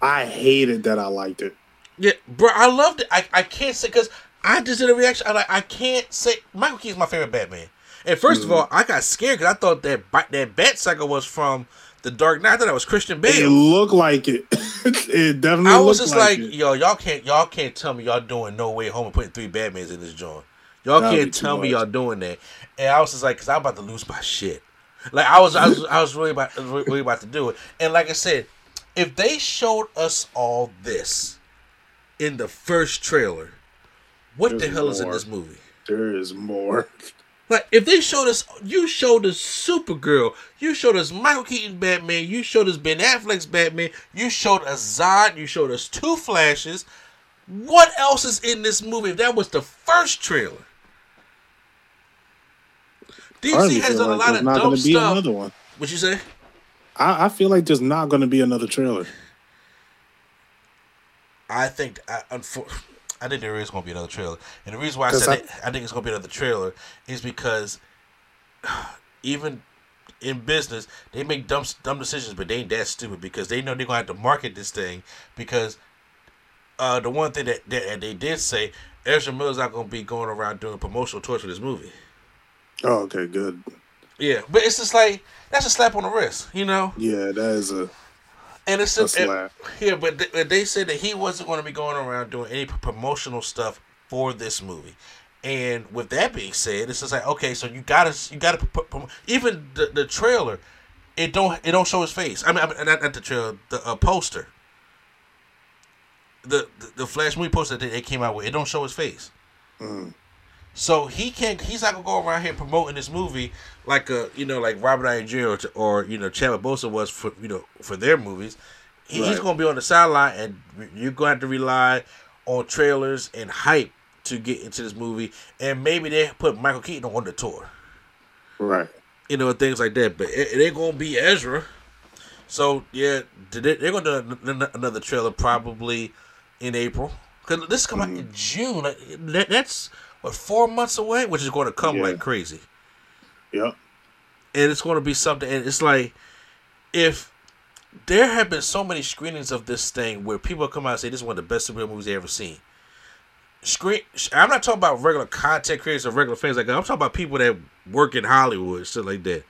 I hated that I liked it. Yeah, bro, I loved it. I, I can't say because I just did a reaction. I like I can't say Michael Keaton's my favorite Batman. And 1st of mm. all, I got scared because I thought that Bat- that Bat Cycle was from the Dark Knight. I thought that was Christian Bale. It looked like it. it definitely. I was just like, it. yo, y'all can't y'all can't tell me y'all doing no way home and putting three Batmans in this joint. Y'all That'd can't tell me y'all doing that. And I was just like, cause I'm about to lose my shit. Like I was, I was, I was really about, really about to do it. And like I said, if they showed us all this in the first trailer, what the There's hell is in this movie? there is more. Like if they showed us, you showed us Supergirl, you showed us Michael Keaton Batman, you showed us Ben Affleck's Batman, you showed us Zod, you showed us two Flashes. What else is in this movie? If that was the first trailer, DC has done a like lot there's of not dumb going to be stuff. another one. What you say? I, I feel like there's not going to be another trailer. I think I, unfor- I think there is going to be another trailer, and the reason why I said I- that I think it's going to be another trailer is because even in business they make dumb dumb decisions, but they ain't that stupid because they know they're going to have to market this thing because uh, the one thing that, that they did say Ezra Miller's not going to be going around doing promotional tours for this movie. Oh, okay, good. Yeah, but it's just like that's a slap on the wrist, you know. Yeah, that is a, And it's just, and- Yeah, but th- but they said that he wasn't going to be going around doing any promotional stuff for this movie. And with that being said, it's just like okay, so you gotta you gotta p- p- prom- even the, the trailer, it don't it don't show his face. I mean, I mean not, not the trailer, the uh, poster. The, the the Flash movie poster that they came out with, it don't show his face. Mm. So he can't. He's not gonna go around here promoting this movie like a you know like Robert Downey Jr. or, or you know Chadwick Boseman was for you know for their movies. He- He's gonna be on the sideline, and you're gonna have to rely on trailers and hype to get into this movie. And maybe they put Michael Keaton on the tour, right. you know, things like that. But it, it ain't gonna be Ezra. So yeah, they- they're gonna do another trailer probably in April because this come out mm-hmm. in June. Like, that- That's what four months away, which is going to come Yeah. like crazy Yep. and it's going to be something. And it's like if there have been so many screenings of this thing where people come out and say this is one of the best superhero movies they ever seen. Screen. I'm not talking about regular content creators or regular fans like that. I'm talking about people that work in Hollywood, shit like that.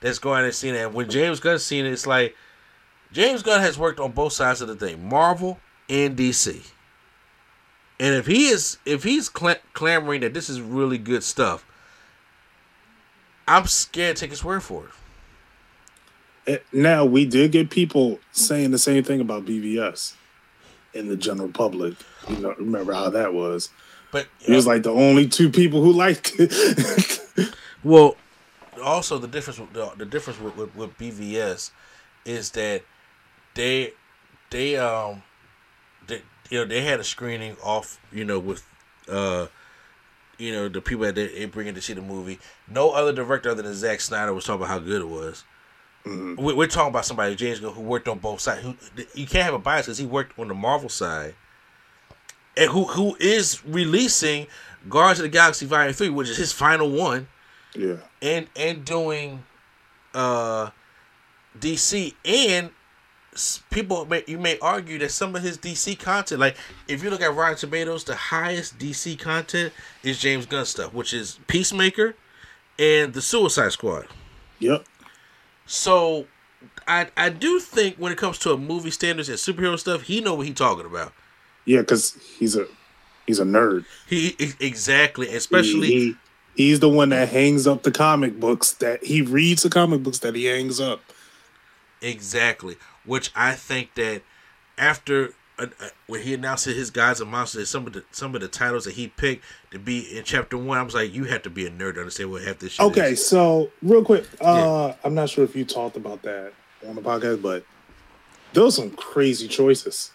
That's going and seeing it. And when James Gunn seen it, it's like James Gunn has worked on both sides of the thing, Marvel and DC. And if he is, if he's cla- clamoring that this is really good stuff, I'm scared to take his word for it. Now we did get people saying the same thing about BVS in the general public. You know, remember how that was? But He was like the only two people who liked it. Well, also the difference with the, the difference with, with, with BVS is that they they um you know they had a screening off you know with uh you know the people that they, they bring in to see the movie. No other director other than Zack Snyder was talking about how good it was. We- We're talking about somebody James Gunn who worked on both sides. Who you can't have a bias because he worked on the Marvel side, and who who is releasing Guardians of the Galaxy Volume Three, which is his final one yeah. and and doing uh DC and people may you may argue that some of his DC content like if you look at Rotten Tomatoes the highest DC content is James Gunn stuff which is Peacemaker and the Suicide Squad. Yep. So I I do think when it comes to a movie standards and superhero stuff he know what he talking about. Yeah, because he's a he's a nerd. He exactly especially he, he's the one that hangs up the comic books that he reads the comic books that he hangs up. Exactly. Which I think that after uh, uh, when he announced that his Gods and Monsters, some of the some of the titles that he picked to be in chapter one, I was like, you have to be a nerd to understand what half this shit Okay, is. so real quick, uh I'm not sure if you talked about that on the podcast, but those are some crazy choices.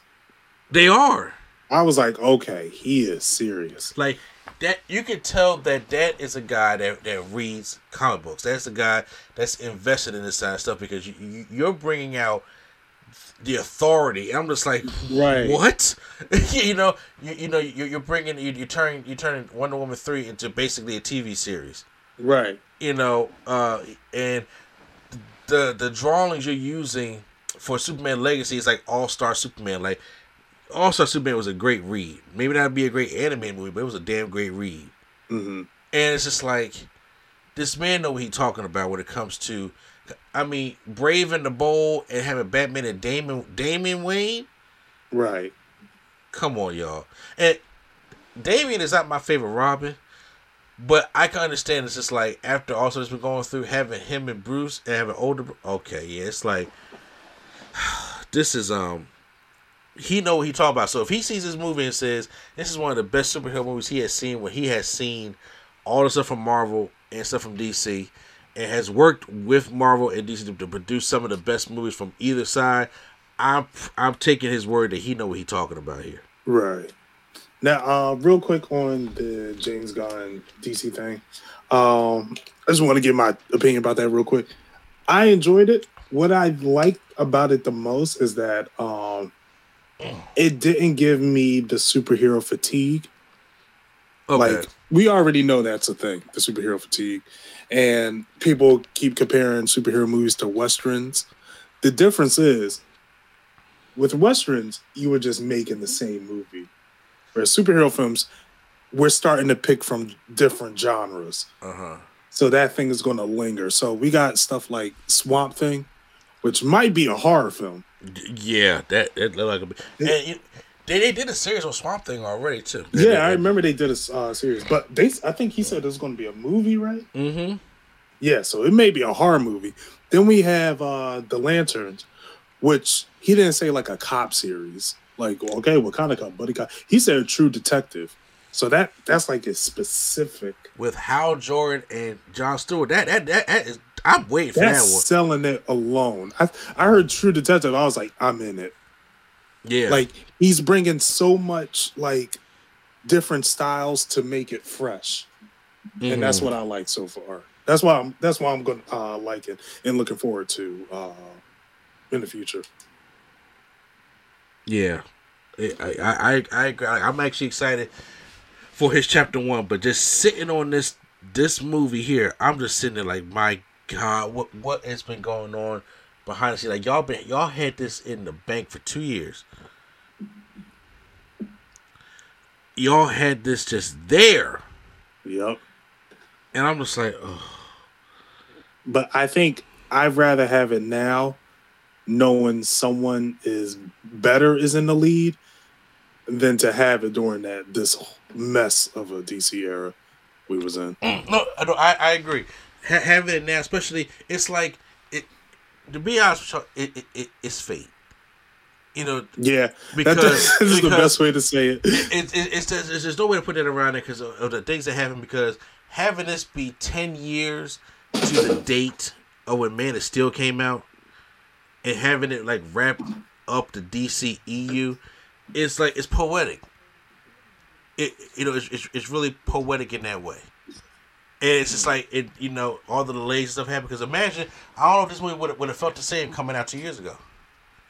They are I was like, okay, he is serious. like that. You can tell that that is a guy that that reads comic books. That's a guy that's invested in this kind of stuff because you, you you're bringing out the authority. And I'm just like, Right. what? you know, you, you know, you, you're bringing you you turn you're turning Wonder Woman three into basically a TV series. Right. you know, uh, and the the drawings you're using for Superman Legacy is like All Star Superman. Like All Star Superman was a great read. Maybe that'd be a great anime movie, but it was a damn great read. hmm And it's just like this man know what he talking about when it comes to. I mean, Brave and the Bold and having Batman and Damon Damian Wayne. Right. Come on, y'all. And Damian is not my favorite Robin, but I can understand it's just like after also this been going through having him and Bruce and having older. Okay, yeah, it's like this is um. He know what he talking about. So if he sees this movie and says this is one of the best superhero movies he has seen, when he has seen all the stuff from Marvel and stuff from DC, and has worked with Marvel and DC to, produce some of the best movies from either side, I'm I'm taking his word that he know what he talking about here. Right. Now, uh, real quick on the James Gunn DC thing. Um, I just want to give my opinion about that real quick. I enjoyed it. What I liked about it the most is that um, it didn't give me the superhero fatigue. Okay. Like we already know that's a thing, the superhero fatigue, and people keep comparing superhero movies to westerns. The difference is, with westerns, you were just making the same movie. Whereas superhero films, we're starting to pick from different genres, uh huh. so that thing is going to linger. So we got stuff like Swamp Thing, which might be a horror film. Yeah, that that look like a. And they they did a series on Swamp Thing already too. Yeah, I remember they did a uh, series, but they I think he said there's going to be a movie, right? Mm-hmm. Yeah, so it may be a horror movie. Then we have uh The Lanterns, which he didn't say like a cop series. Like, okay, what kind of cop? Buddy cop. He said True Detective. So that that's like a specific. With Hal Jordan and John Stewart, that that that, that is. I'm waiting for that one. selling it alone. I I heard True Detective. I was like, I'm in it. Yeah, Like he's bringing so much like different styles to make it fresh, and that's Mhm. what I like so far. That's why I'm that's why I'm gonna uh, like it and looking forward to uh, in the future. Yeah, I I I, I. I'm actually excited for his chapter one, but just sitting on this this movie here, I'm just sitting there like, my God, what what has been going on behind the scenes? Like y'all been y'all had this in the bank for two years. Y'all had this just there, Yep. and I'm just like, oh, But I think I'd rather have it now, knowing someone is better is in the lead, than to have it during that this mess of a DC era we was in. Mm, no, I, don't- I I agree. ha- having it now, especially it's like. To be honest, it, it, it it's fate. You know, Yeah, Because- that, that is the best way to say it. it, it, it's it's just no way to put that around it because of, of the things that happen. Because having this be ten years to the date of when Man of Steel came out, and having it like wrap up the DCEU, it's like it's poetic. It you know it's, it's, it's really poetic in that way. And it's just like it, you know, all the delays and stuff happen. Because imagine, I don't know if this movie would have, would have felt the same coming out two years ago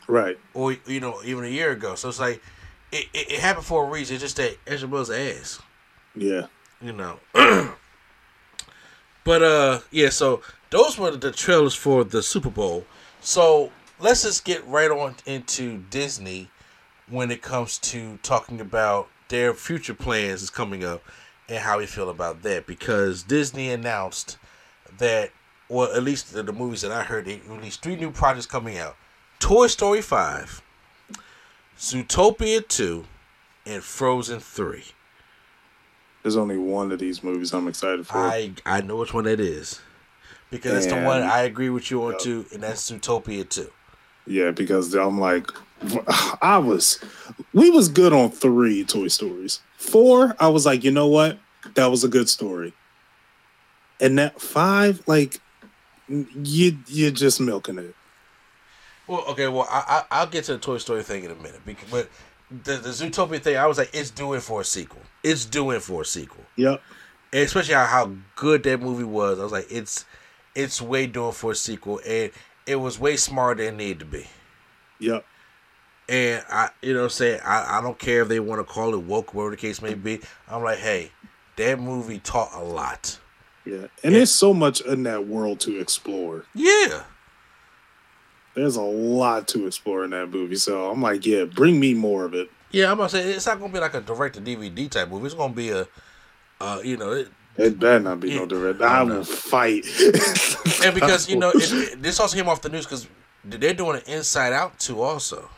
Right. or you know even a year ago. So it's like it, it, it happened for a reason. It's just that Ezra Miller's ass, Yeah. you know. but uh, yeah. So those were the trailers for the Super Bowl. So let's just get right on into Disney when it comes to talking about their future plans is coming up and how we feel about that because Disney announced that well at least the, the movies that I heard they released three new projects coming out. Toy Story 5, Zootopia 2, and Frozen 3. There's only one of these movies I'm excited for. I I know which one that is. Because it's the one I agree with you on too, and that's Zootopia 2. yeah, because I'm like, I was, we was good on three Toy Stories. Four, I was like, you know what, that was a good story. And that five, like, you you're just milking it. Well, okay, well, I, I I'll get to the Toy Story thing in a minute, because, but the the Zootopia thing, I was like, it's doing for a sequel. It's doing for a sequel, Yep. and especially how, how good that movie was. I was like, it's it's way doing for a sequel, and it was way smarter than it needed to be. Yep. And I, you know, what I'm saying I, I don't care if they want to call it woke, whatever the case may be. I'm like, hey, that movie taught a lot. Yeah. And there's so much in that world to explore. Yeah, There's a lot to explore in that movie. So I'm like, yeah, bring me more of it. yeah. I'm about to say it's not gonna be like a direct to DVD type movie. It's gonna be a, uh, you know, it, It better not be Yeah. no direct. I know. will fight. and because you know it, it- this also came off the news because they're doing an Inside Out too also.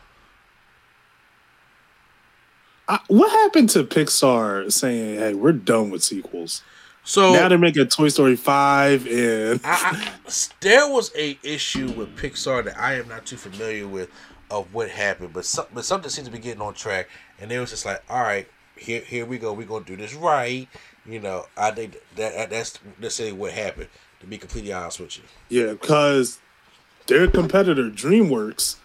I, what happened to Pixar saying, "Hey, we're done with sequels"? So now they're making Toy Story five, and I, I, there was a issue with Pixar that I am not too familiar with of what happened, but some, but something seems to be getting on track, and they was just like, all right, here here we go, we're gonna do this right. You know, I think that that's necessarily what happened. To be completely honest with you, yeah, because their competitor DreamWorks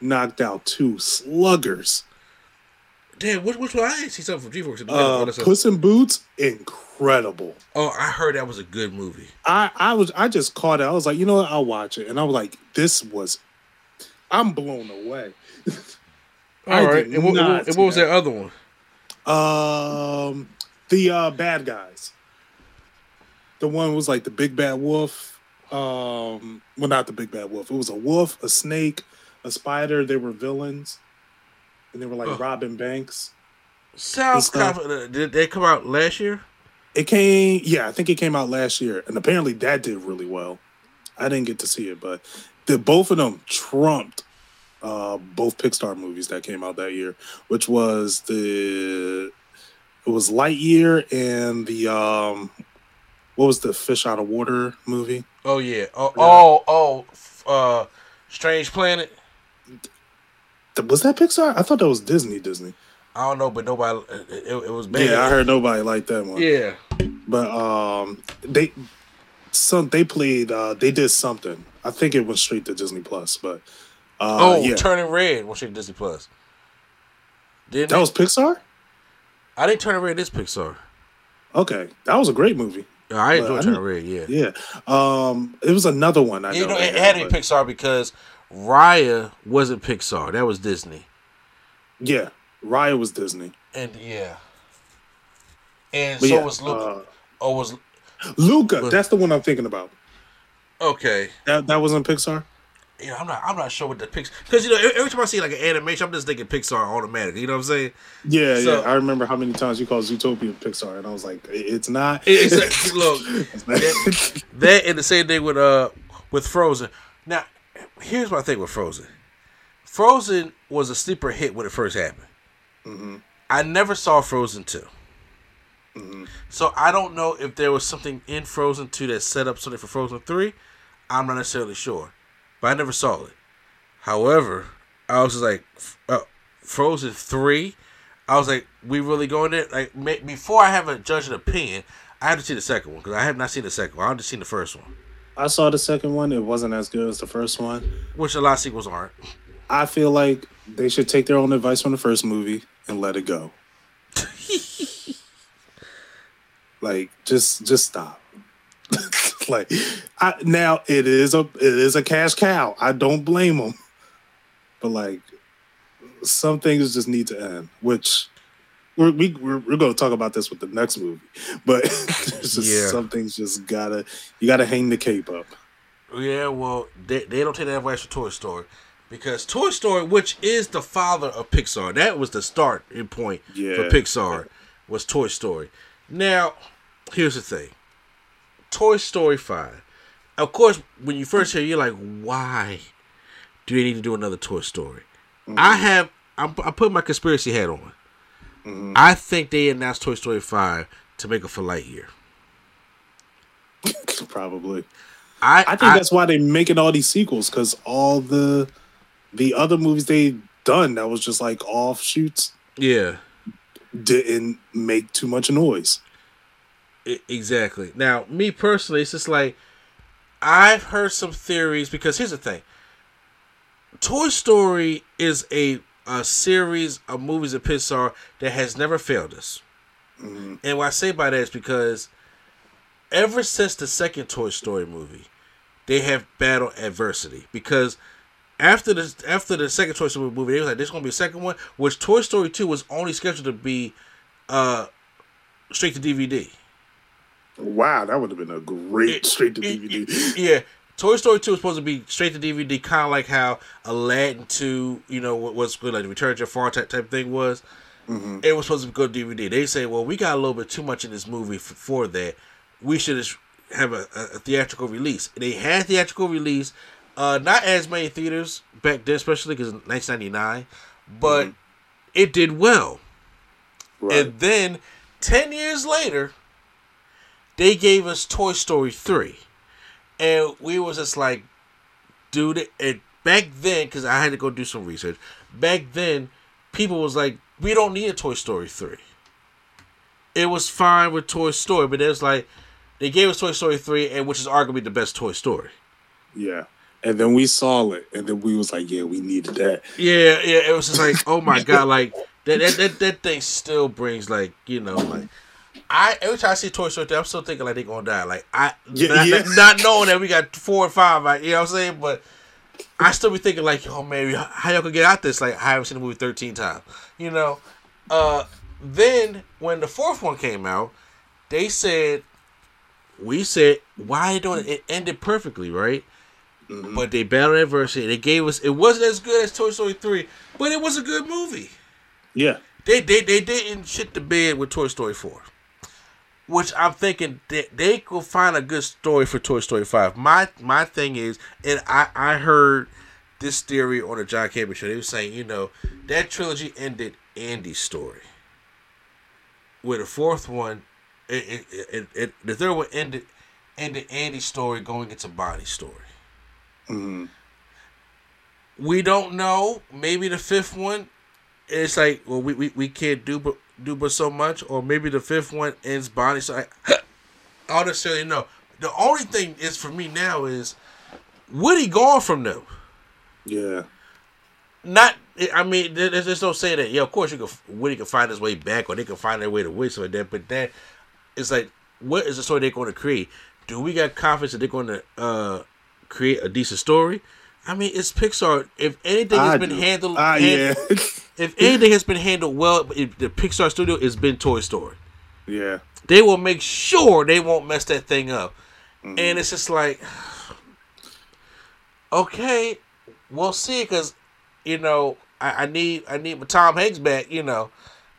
knocked out two sluggers. Damn, which which one? I didn't see something from DreamWorks. Uh, Puss in Boots, incredible. oh, I heard that was a good movie. I I was I just caught it. I was like, you know what? I'll watch it, and I was like, this was. I'm blown away. All right, and what, not and what was that. that other one? Um, the uh, bad guys. The one was like the big bad wolf. Um, well, not the big bad wolf. It was a wolf, a snake, a spider. They were villains, and they were like robbing banks. Sounds of. Did they come out last year? It came, yeah, I think it came out last year, and apparently that did really well. I didn't get to see it, but the both of them trumped uh, both Pixar movies that came out that year, which was the it was Lightyear and the um, what was the Fish Out of Water movie? Oh yeah. Oh oh oh. Uh, Strange Planet. Was that Pixar? I thought that was Disney. Disney. I don't know, but nobody. It, it, was bad. Yeah, I heard nobody liked that one. Yeah. but um, they some they played uh, they did something. I think it went straight to Disney Plus, but uh, oh, yeah, Turning Red. What's your Disney Plus? Didn't that it? was Pixar. I think Turning Red is Pixar. Okay, that was a great movie. Yeah, I enjoy Well, I Turning Red. Yeah. Yeah, um, it was another one. I know. You know, they it had to be Pixar because Raya wasn't Pixar. That was Disney. Yeah, Raya was Disney. And yeah. And But so yeah, was Luca. uh, oh, was Luca. But- That's the one I'm thinking about. okay. That that wasn't Pixar. Yeah, I'm not. I'm not sure what the Pixar because you know every time I see like an animation, I'm just thinking Pixar automatically. You know what I'm saying? Yeah, So- yeah. I remember how many times you called Zootopia Pixar, and I was like, it's not. It's like, look, that, that and the same thing with uh with Frozen. Now, here's my thing with Frozen. Frozen was a sleeper hit when it first happened. Mm-hmm. I never saw Frozen two. So I don't know if there was something in Frozen 2 that set up something for Frozen 3. I'm not necessarily sure. But I never saw it. However, I was just like, uh, Frozen 3, I was like, we really going there? Like, ma- before I have a judge an opinion, I have to see the second one because I have not seen the second one. I've just seen the first one, I saw the second one. It wasn't as good as the first one. which a lot of sequels aren't. I feel like they should take their own advice from the first movie and let it go. like just just stop. like I, now it is a it is a cash cow. I don't blame them. But like some things just need to end, which we're, we, we're, we're going to talk about this with the next movie. But Yeah. some things just gotta you gotta hang the cape up. Yeah, well, they, they don't take that advice from Toy Story. Because Toy Story, which is the father of Pixar, that was the start and point for Pixar, was Toy Story. Now, here's the thing Toy Story 5. Of course, when you first hear it, you're like, why do they need to do another Toy Story? I mm-hmm. have, I'm, I put my conspiracy hat on. Mm-hmm. I think they announced Toy Story 5 to make it for Lightyear. Probably. I, I think that's why they're making all these sequels because all the the other movies they done that was just like offshoots yeah. didn't make too much noise. I- exactly. Now, me personally, it's just like I've heard some theories because here's the thing: Toy Story is a a series of movies of Pixar that has never failed us. And what I say by that is because ever since the second Toy Story movie, they have battled adversity because. After the after the second Toy Story movie, they was like, "There's gonna be a second one," which Toy Story Two was only scheduled to be uh straight to DVD. Wow, that would have been a great It- straight to it- DVD. it- yeah. Toy Story 2 was supposed to be straight to DVD, kind of like how Aladdin 2, you know, what was good, like Return of Jafar type, type thing was. It was supposed to go DVD. They say, well, we got a little bit too much in this movie for, for that. We should have a, a, theatrical release. They had theatrical release, uh, not as many theaters back then, especially because 1999, but it did well. right. And then 10 years later, they gave us Toy Story 3. And we was just like, dude, and back then, because I had to go do some research, back then, people was like, we don't need a Toy Story 3. It was fine with Toy Story, but it was like, they gave us Toy Story 3, and which is arguably the best Toy Story. yeah. And then we saw it, and then we was like, yeah, we needed that. Yeah, yeah, it was just like, oh my god, like that that, that that thing still brings like, you know, like I every time I see Toy Story 3, I'm still thinking like they're gonna die. Like I Yeah, not, yeah. not knowing that we got four and five, like, you know what I'm saying? But I still be thinking like, oh man, how y'all could get out this? Like I haven't seen the movie 13 times. You know? Uh then when the fourth one came out, they said we said, why don't it? It ended perfectly, right? But they battled adversity. They gave us. It wasn't as good as Toy Story three, but it was a good movie. Yeah. They they they didn't shit the bed with Toy Story four, which I'm thinking they, they could find a good story for Toy Story five. My my thing is, and I I heard this theory on the John Campea show. They were saying, you know, that trilogy ended Andy's story. With the fourth one, it, it, it, it the third one ended ended Andy's story going into Bonnie's story. Mhm. We don't know. Maybe the fifth one, it's like, well, we, we, we can't do but do but so much, or maybe the fifth one ends Bonnie. So I, I don't necessarily know. The only thing is for me now is Woody gone from them. Yeah. Not, I mean, there- there's just no saying that. Yeah, of course you can. Woody can find his way back, or they can find their way to something like that. But that it's like, what is the story they're going to create? Do we got confidence that they're going to uh, create a decent story? I mean, it's Pixar. If anything has I been do. handled, Ah, hand- yeah. if anything has been handled well, if the Pixar studio has been Toy Story. yeah. They will make sure they won't mess that thing up. And it's just like, okay, we'll see. Because you know, I, I need I need my Tom Hanks back. You know,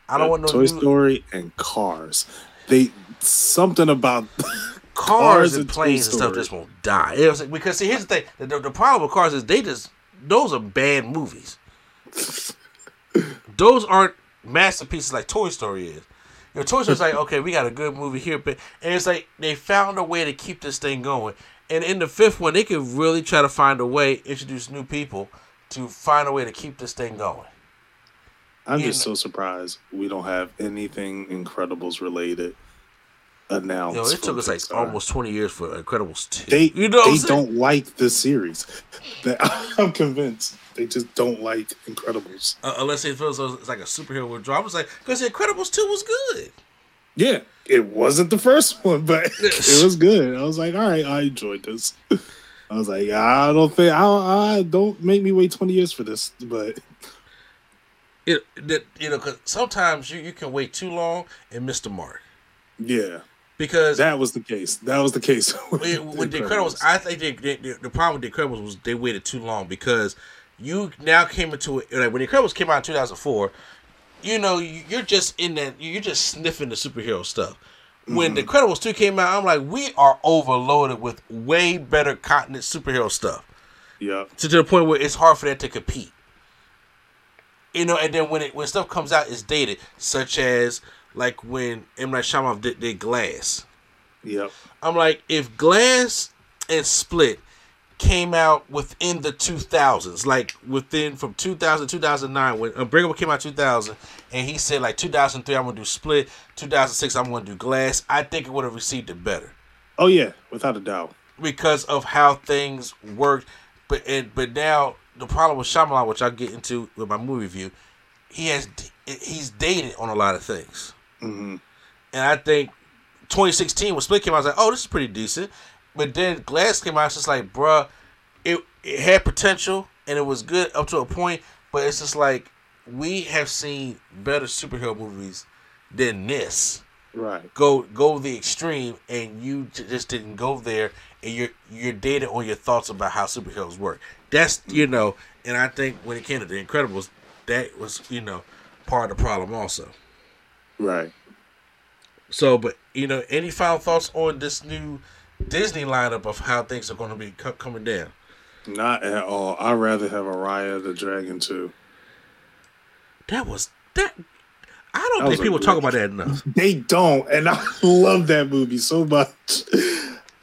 I don't want no Toy new Story and Cars. They something about cars Cars and planes and stuff just won't die. It was like, because see, here's the thing: the, the, problem with cars is they just those are bad movies. those aren't masterpieces like Toy Story is. Your Toy Story's like, okay, we got a good movie here, but and it's like they found a way to keep this thing going. And in the fifth one, they could really try to find a way, introduce new people to find a way to keep this thing going. I'm You just know- so surprised we don't have anything Incredibles related announced. Know, it took us like almost twenty years for Incredibles two. They you know, they don't like the series. I'm convinced they just don't like Incredibles. Uh, unless it feels it's like a superhero withdrawal. I was like, because Incredibles two was good. Yeah, it wasn't the first one, but it was good. I was like, all right, I enjoyed this. I was like, I don't think I, I don't make me wait 20 years for this, but It, that you know, because sometimes you, you can wait too long and miss the mark. yeah, Because that was the case. That was the case with, the Incredibles, I think they, they, they- the problem with the Incredibles was they waited too long because you now came into it like when the Incredibles came out in two thousand four. You know, you- you're just in that you're just sniffing the superhero stuff. When the mm-hmm. Incredibles two came out, I'm like, we are overloaded with way better continent superhero stuff yeah, to, to the point where it's hard for that to compete. You know, and then when it when stuff comes out, it's dated, such as like when M Night Shyamalan did, did Glass. yep, I'm like, if Glass and Split came out within the 2000s, like within from 2000 2009, when Unbreakable came out 2000, and he said like 2003 I'm gonna do Split, 2006 I'm gonna do Glass, I think it would have received it better oh yeah, without a doubt. because of how things worked. But and but now the problem with Shyamalan, which I'll get into with my movie review, he has he's dated on a lot of things. Hmm And I think 2016 when Split came out, I was like, oh, this is pretty decent. But then Glass came out, it's just like, bruh, it, it had potential and it was good up to a point, but it's just like we have seen better superhero movies than this. Right. Go go the extreme, and you j- just didn't go there, and you're you're dated on your thoughts about how superheroes work. That's you know, and I think when it came to the Incredibles, that was you know part of the problem also. Right. So, but you know, any final thoughts on this new Disney lineup of how things are going to be co- coming down? Not at all. I'd rather have Araya the Dragon too. That was that. I don't That think people talk about that enough. They don't, and I love that movie so much.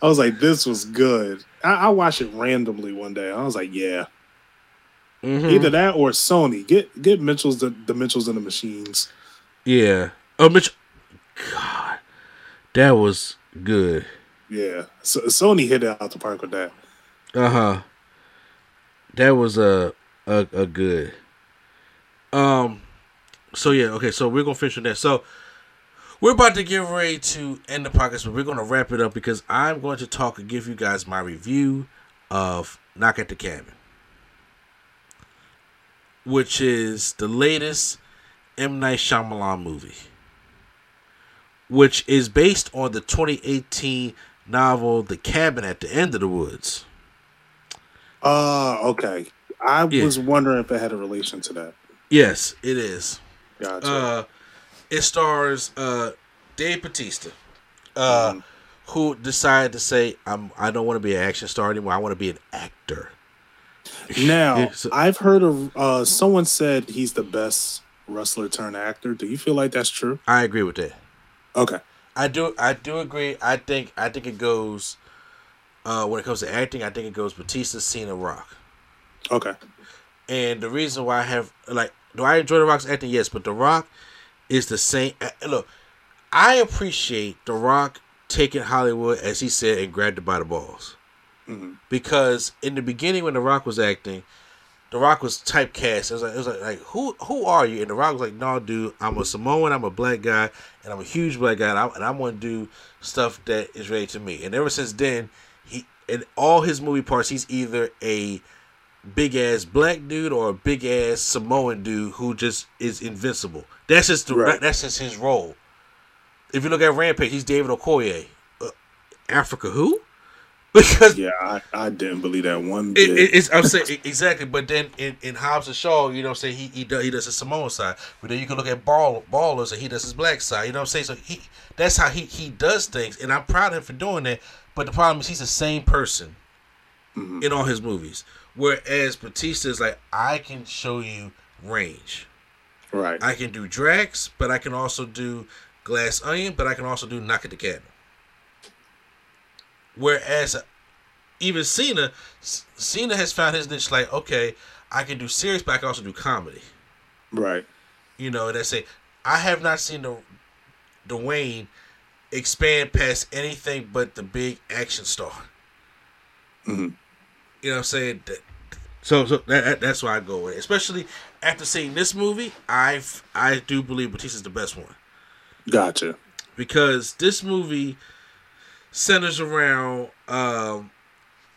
I was like, this was good. I, I watched it randomly one day. I was like, yeah, Mhm. either that or Sony. Get get Mitchell's the, the Mitchells and the Machines. Yeah. Oh, Mitch. God, that was good. Yeah, so, Sony hit it out the park with that. Uh huh. That was a, a a good. Um. So yeah. Okay. So we're gonna finish on that. So we're about to get ready to end the podcast, but we're gonna wrap it up because I'm going to talk and give you guys my review of Knock at the Cabin, which is the latest M Night Shyamalan movie, which is based on the 2018 novel The Cabin at the End of the Woods. Uh, okay. I Yeah. was wondering if it had a relation to that. Yes, it is. Gotcha. Uh, it stars uh, Dave Batista, uh, Mhm. who decided to say, "I'm I don't want to be an action star anymore. I want to be an actor." now, it's- I've heard of uh, someone said he's the best wrestler turned actor. Do you feel like that's true? I agree with that. Okay. I do. I do agree. I think. I think it goes. Uh, when it comes to acting, I think it goes Batista, Cena, Rock. Okay. And the reason why I have like, do I enjoy the Rock's acting? Yes, but the Rock is the same. uh, Look, I appreciate the Rock taking Hollywood, as he said, and grabbed it by the balls. Mhm. Because in the beginning, when the Rock was acting, the Rock was typecast. It was like, it was like, like who who are you? And the Rock was like, no, dude, I'm a Samoan. I'm a black guy, and I'm a huge black guy, and I, and I want to do stuff that is related to me. And ever since then, he in all his movie parts, he's either a big ass black dude or a big ass Samoan dude who just is invincible. That's just the Right. that's just his role. If you look at Rampage, he's Davis Okoye. Uh, Africa who? Because Yeah, I, I didn't believe that one bit. it, it's I'm saying exactly, but then in, in Hobbs and Shaw, you know, what I'm saying he he does, he does his Samoan side, but then you can look at Ball Ballers and he does his black side. You know what I'm saying? So he that's how he he does things, and I'm proud of him for doing that. But the problem is he's the same person Mhm. in all his movies, whereas Batista is like I can show you range. right. I can do Drax, but I can also do Glass Onion, but I can also do Knock at the Cabin. Whereas even Cena, Cena has found his niche. Like, okay, I can do serious, but I can also do comedy. Right. You know, and I say I have not seen the Dwayne expand past anything but the big action star. Mm-hmm. You know what I'm saying? So, so that, that's why I go with it. Especially after seeing this movie, I I do believe Batista's the best one. Gotcha. Because this movie centers around um,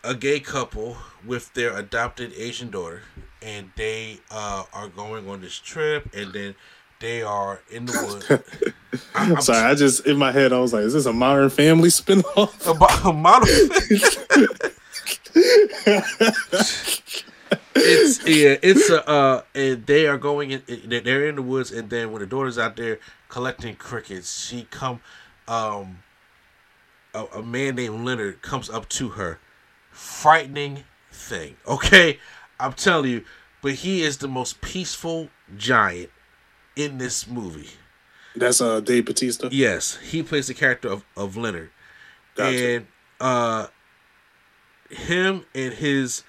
a gay couple with their adopted Asian daughter, and they uh, are going on this trip, and then they are in the woods. I, am Sorry, I just in my head I was like, "Is this a Modern Family spinoff?" A, a modern. Family. It's yeah, it's a uh, and they are going in. They're in the woods, and then when the daughter's out there collecting crickets, she come, um, a, a man named Leonard comes up to her, frightening thing. Okay, I'm telling you, but he is the most peaceful giant in this movie. That's uh Dave Batista. Yes, he plays the character of of Leonard, gotcha. and uh, him and his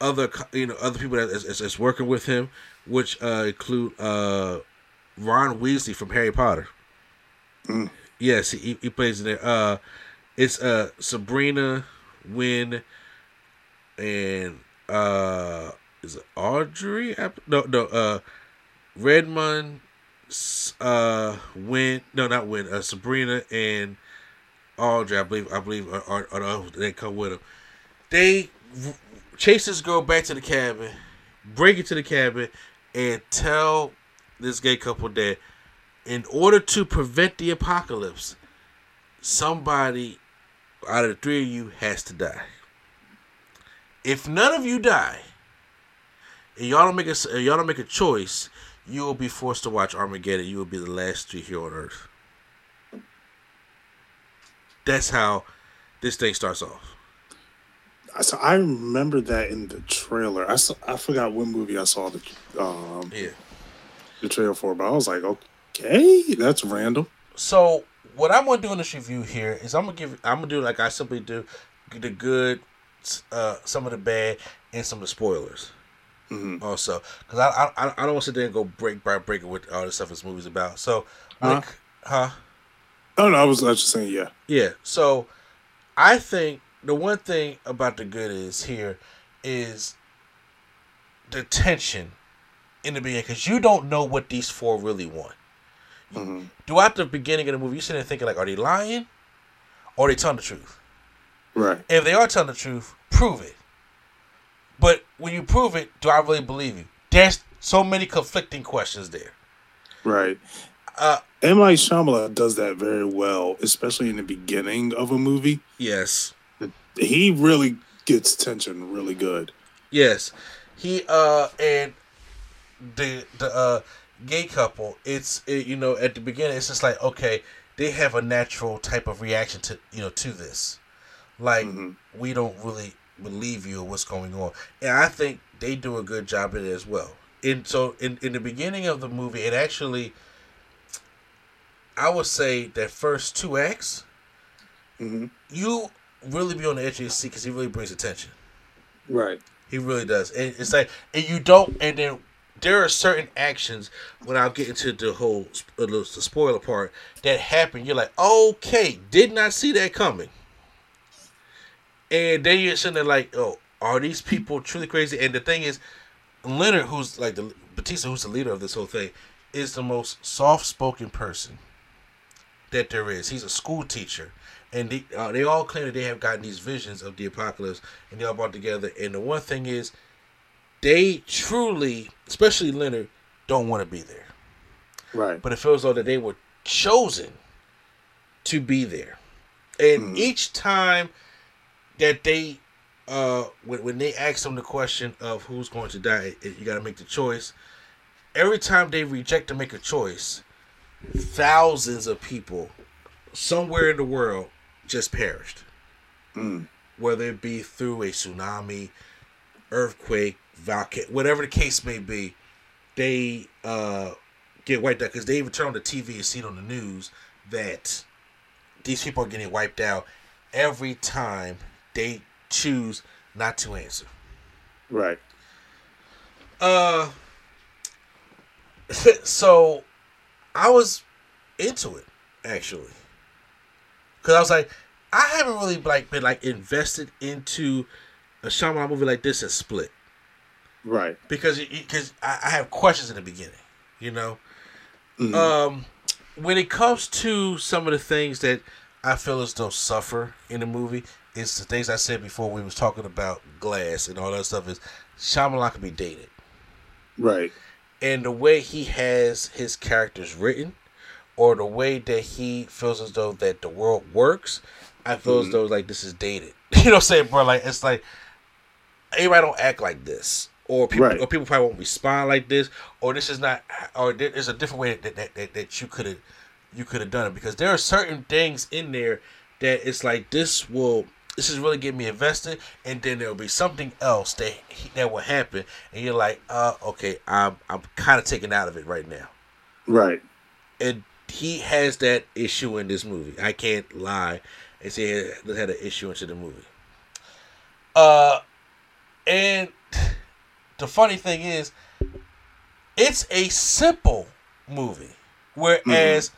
other you know other people that is, is, is working with him, which uh, include uh, Ron Weasley from Harry Potter. Mm. Yes, he, he plays in there. Uh, it's uh Sabrina, Win, and uh is it Audrey? No, no. Uh, Redmond, uh, Win. No, not Win. Uh, Sabrina and Audrey. I believe. I believe are, are, are, are they come with them. They chase this girl back to the cabin, break into the cabin, and tell this gay couple that in order to prevent the apocalypse, somebody out of the three of you has to die. If none of you die, and y'all don't make a y'all don't make a choice, you will be forced to watch Armageddon. You will be the last three here on Earth. That's how this thing starts off. So I remember that in the trailer. I saw, I forgot what movie I saw the um yeah the trailer for, but I was like, okay, that's random. So what I'm gonna do in this review here is I'm gonna give I'm gonna do like I simply do the good, uh, some of the bad, and some of the spoilers. Mm-hmm. Also, because I, I I don't want to sit there and go break by break with all the stuff this movie's about. So, like, huh? Oh no, I was, I was just saying, yeah, yeah. So, I think the one thing about the good is here is the tension in the beginning because you don't know what these four really want. Mm-hmm. Throughout the beginning of the movie, you're sitting there thinking like, are they lying, or are they telling the truth? Right. If they are telling the truth, prove it. But when you prove it, do I really believe you? There's so many conflicting questions there. Right. Uh, M. Night Shyamalan does that very well, especially in the beginning of a movie. Yes he really gets tension really good. Yes, he uh and the the uh gay couple. It's it, you know at the beginning it's just like okay they have a natural type of reaction to you know to this, like mm-hmm. we don't really believe you what's going on, and I think they do a good job in it as well. And so in in the beginning of the movie, it actually. I would say that first two acts, mm-hmm. you really be on the edge of your seat because he really brings attention. Right. He really does, and it's like, and you don't, and then there are certain actions when I get into the whole uh, the spoiler part that happen. You're like, okay, did not see that coming, and then you're sitting there like, oh, are these people truly crazy? And the thing is, Leonard, who's like the Batista, who's the leader of this whole thing, is the most soft spoken person that there is. He's a school teacher and they, uh, they all claim that they have gotten these visions of the apocalypse and they all brought together and the one thing is they truly especially leonard don't want to be there right but it feels like that they were chosen to be there and mm. each time that they uh when, when they ask them the question of who's going to die you got to make the choice every time they reject to make a choice thousands of people somewhere in the world just perished. Mm. Whether it be through a tsunami, earthquake, volcano, whatever the case may be, they uh, get wiped out because they even turn on the TV and see it on the news that these people are getting wiped out every time they choose not to answer. Right. Uh, so I was into it actually, because I was like, I haven't really like been like invested into a Shyamalan movie like this as Split Right. because because I, I have questions in the beginning, you know. Mhm. Um, when it comes to some of the things that I feel as though suffer in the movie, it's the things I said before we was talking about Glass and all that stuff. Is Shyamalan can be dated, right. and the way he has his characters written, or the way that he feels as though that the world works, I feel as Mhm. though like this is dated. you know what I'm saying, bro? Like it's like everybody don't act like this, or people, Right. or people probably won't respond like this, or this is not, or there- there's a different way that that, that, that you could have you could have done it because there are certain things in there that it's like this will this is really getting me invested, and then there'll be something else that that will happen, and you're like, uh, okay, I'm I'm kind of taken out of it right now, Right. and he has that issue in this movie. I can't lie and say he had an issue into the movie. Uh, and the funny thing is, it's a simple movie. Whereas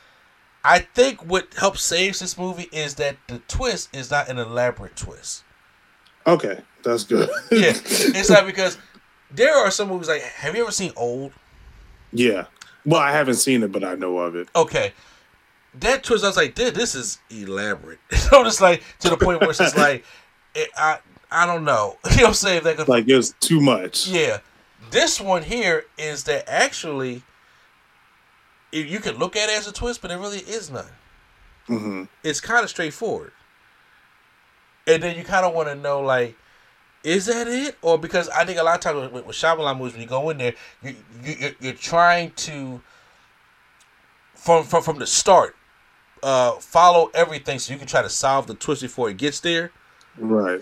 I think what helps saves this movie is that the twist is not an elaborate twist. Okay. That's good. Yeah, it's not because there are some movies like have you ever seen Old? yeah. Well, I haven't seen it, but I know of it. Okay. That twist, I was like, dude, this is elaborate. so it's like to the point where it's just like, it, I I don't know. You know what I'm saying? Like, Like it was too much. Yeah. This one here is that actually, if you can look at it as a twist, but it really is none. hmm It's kind of straightforward. And then you kind of want to know, like, is that it? Or because I think a lot of times with, with Shyamalan movies, when you go in there, you, you you're, you're trying to from from from the start uh follow everything so you can try to solve the twist before it gets there. Right.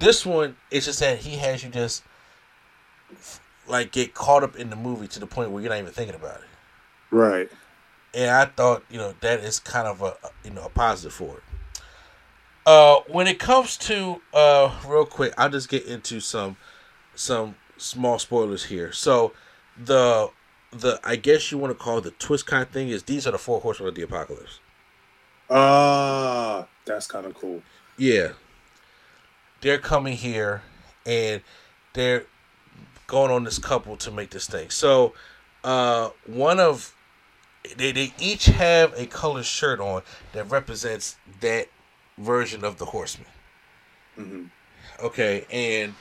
This one, it's just that he has you just like get caught up in the movie to the point where you're not even thinking about it. Right. And I thought, you know, that is kind of a you know a positive for it. Uh, when it comes to uh, real quick, I'll just get into some some small spoilers here. So the the I guess you want to call the twist kind of thing is these are the four horsemen of the apocalypse. Ah, that's kind of cool. Yeah. They're coming here and they're going on this couple to make this thing. So uh one of they, they each have a colored shirt on that represents that version of the horseman. hmm Okay, and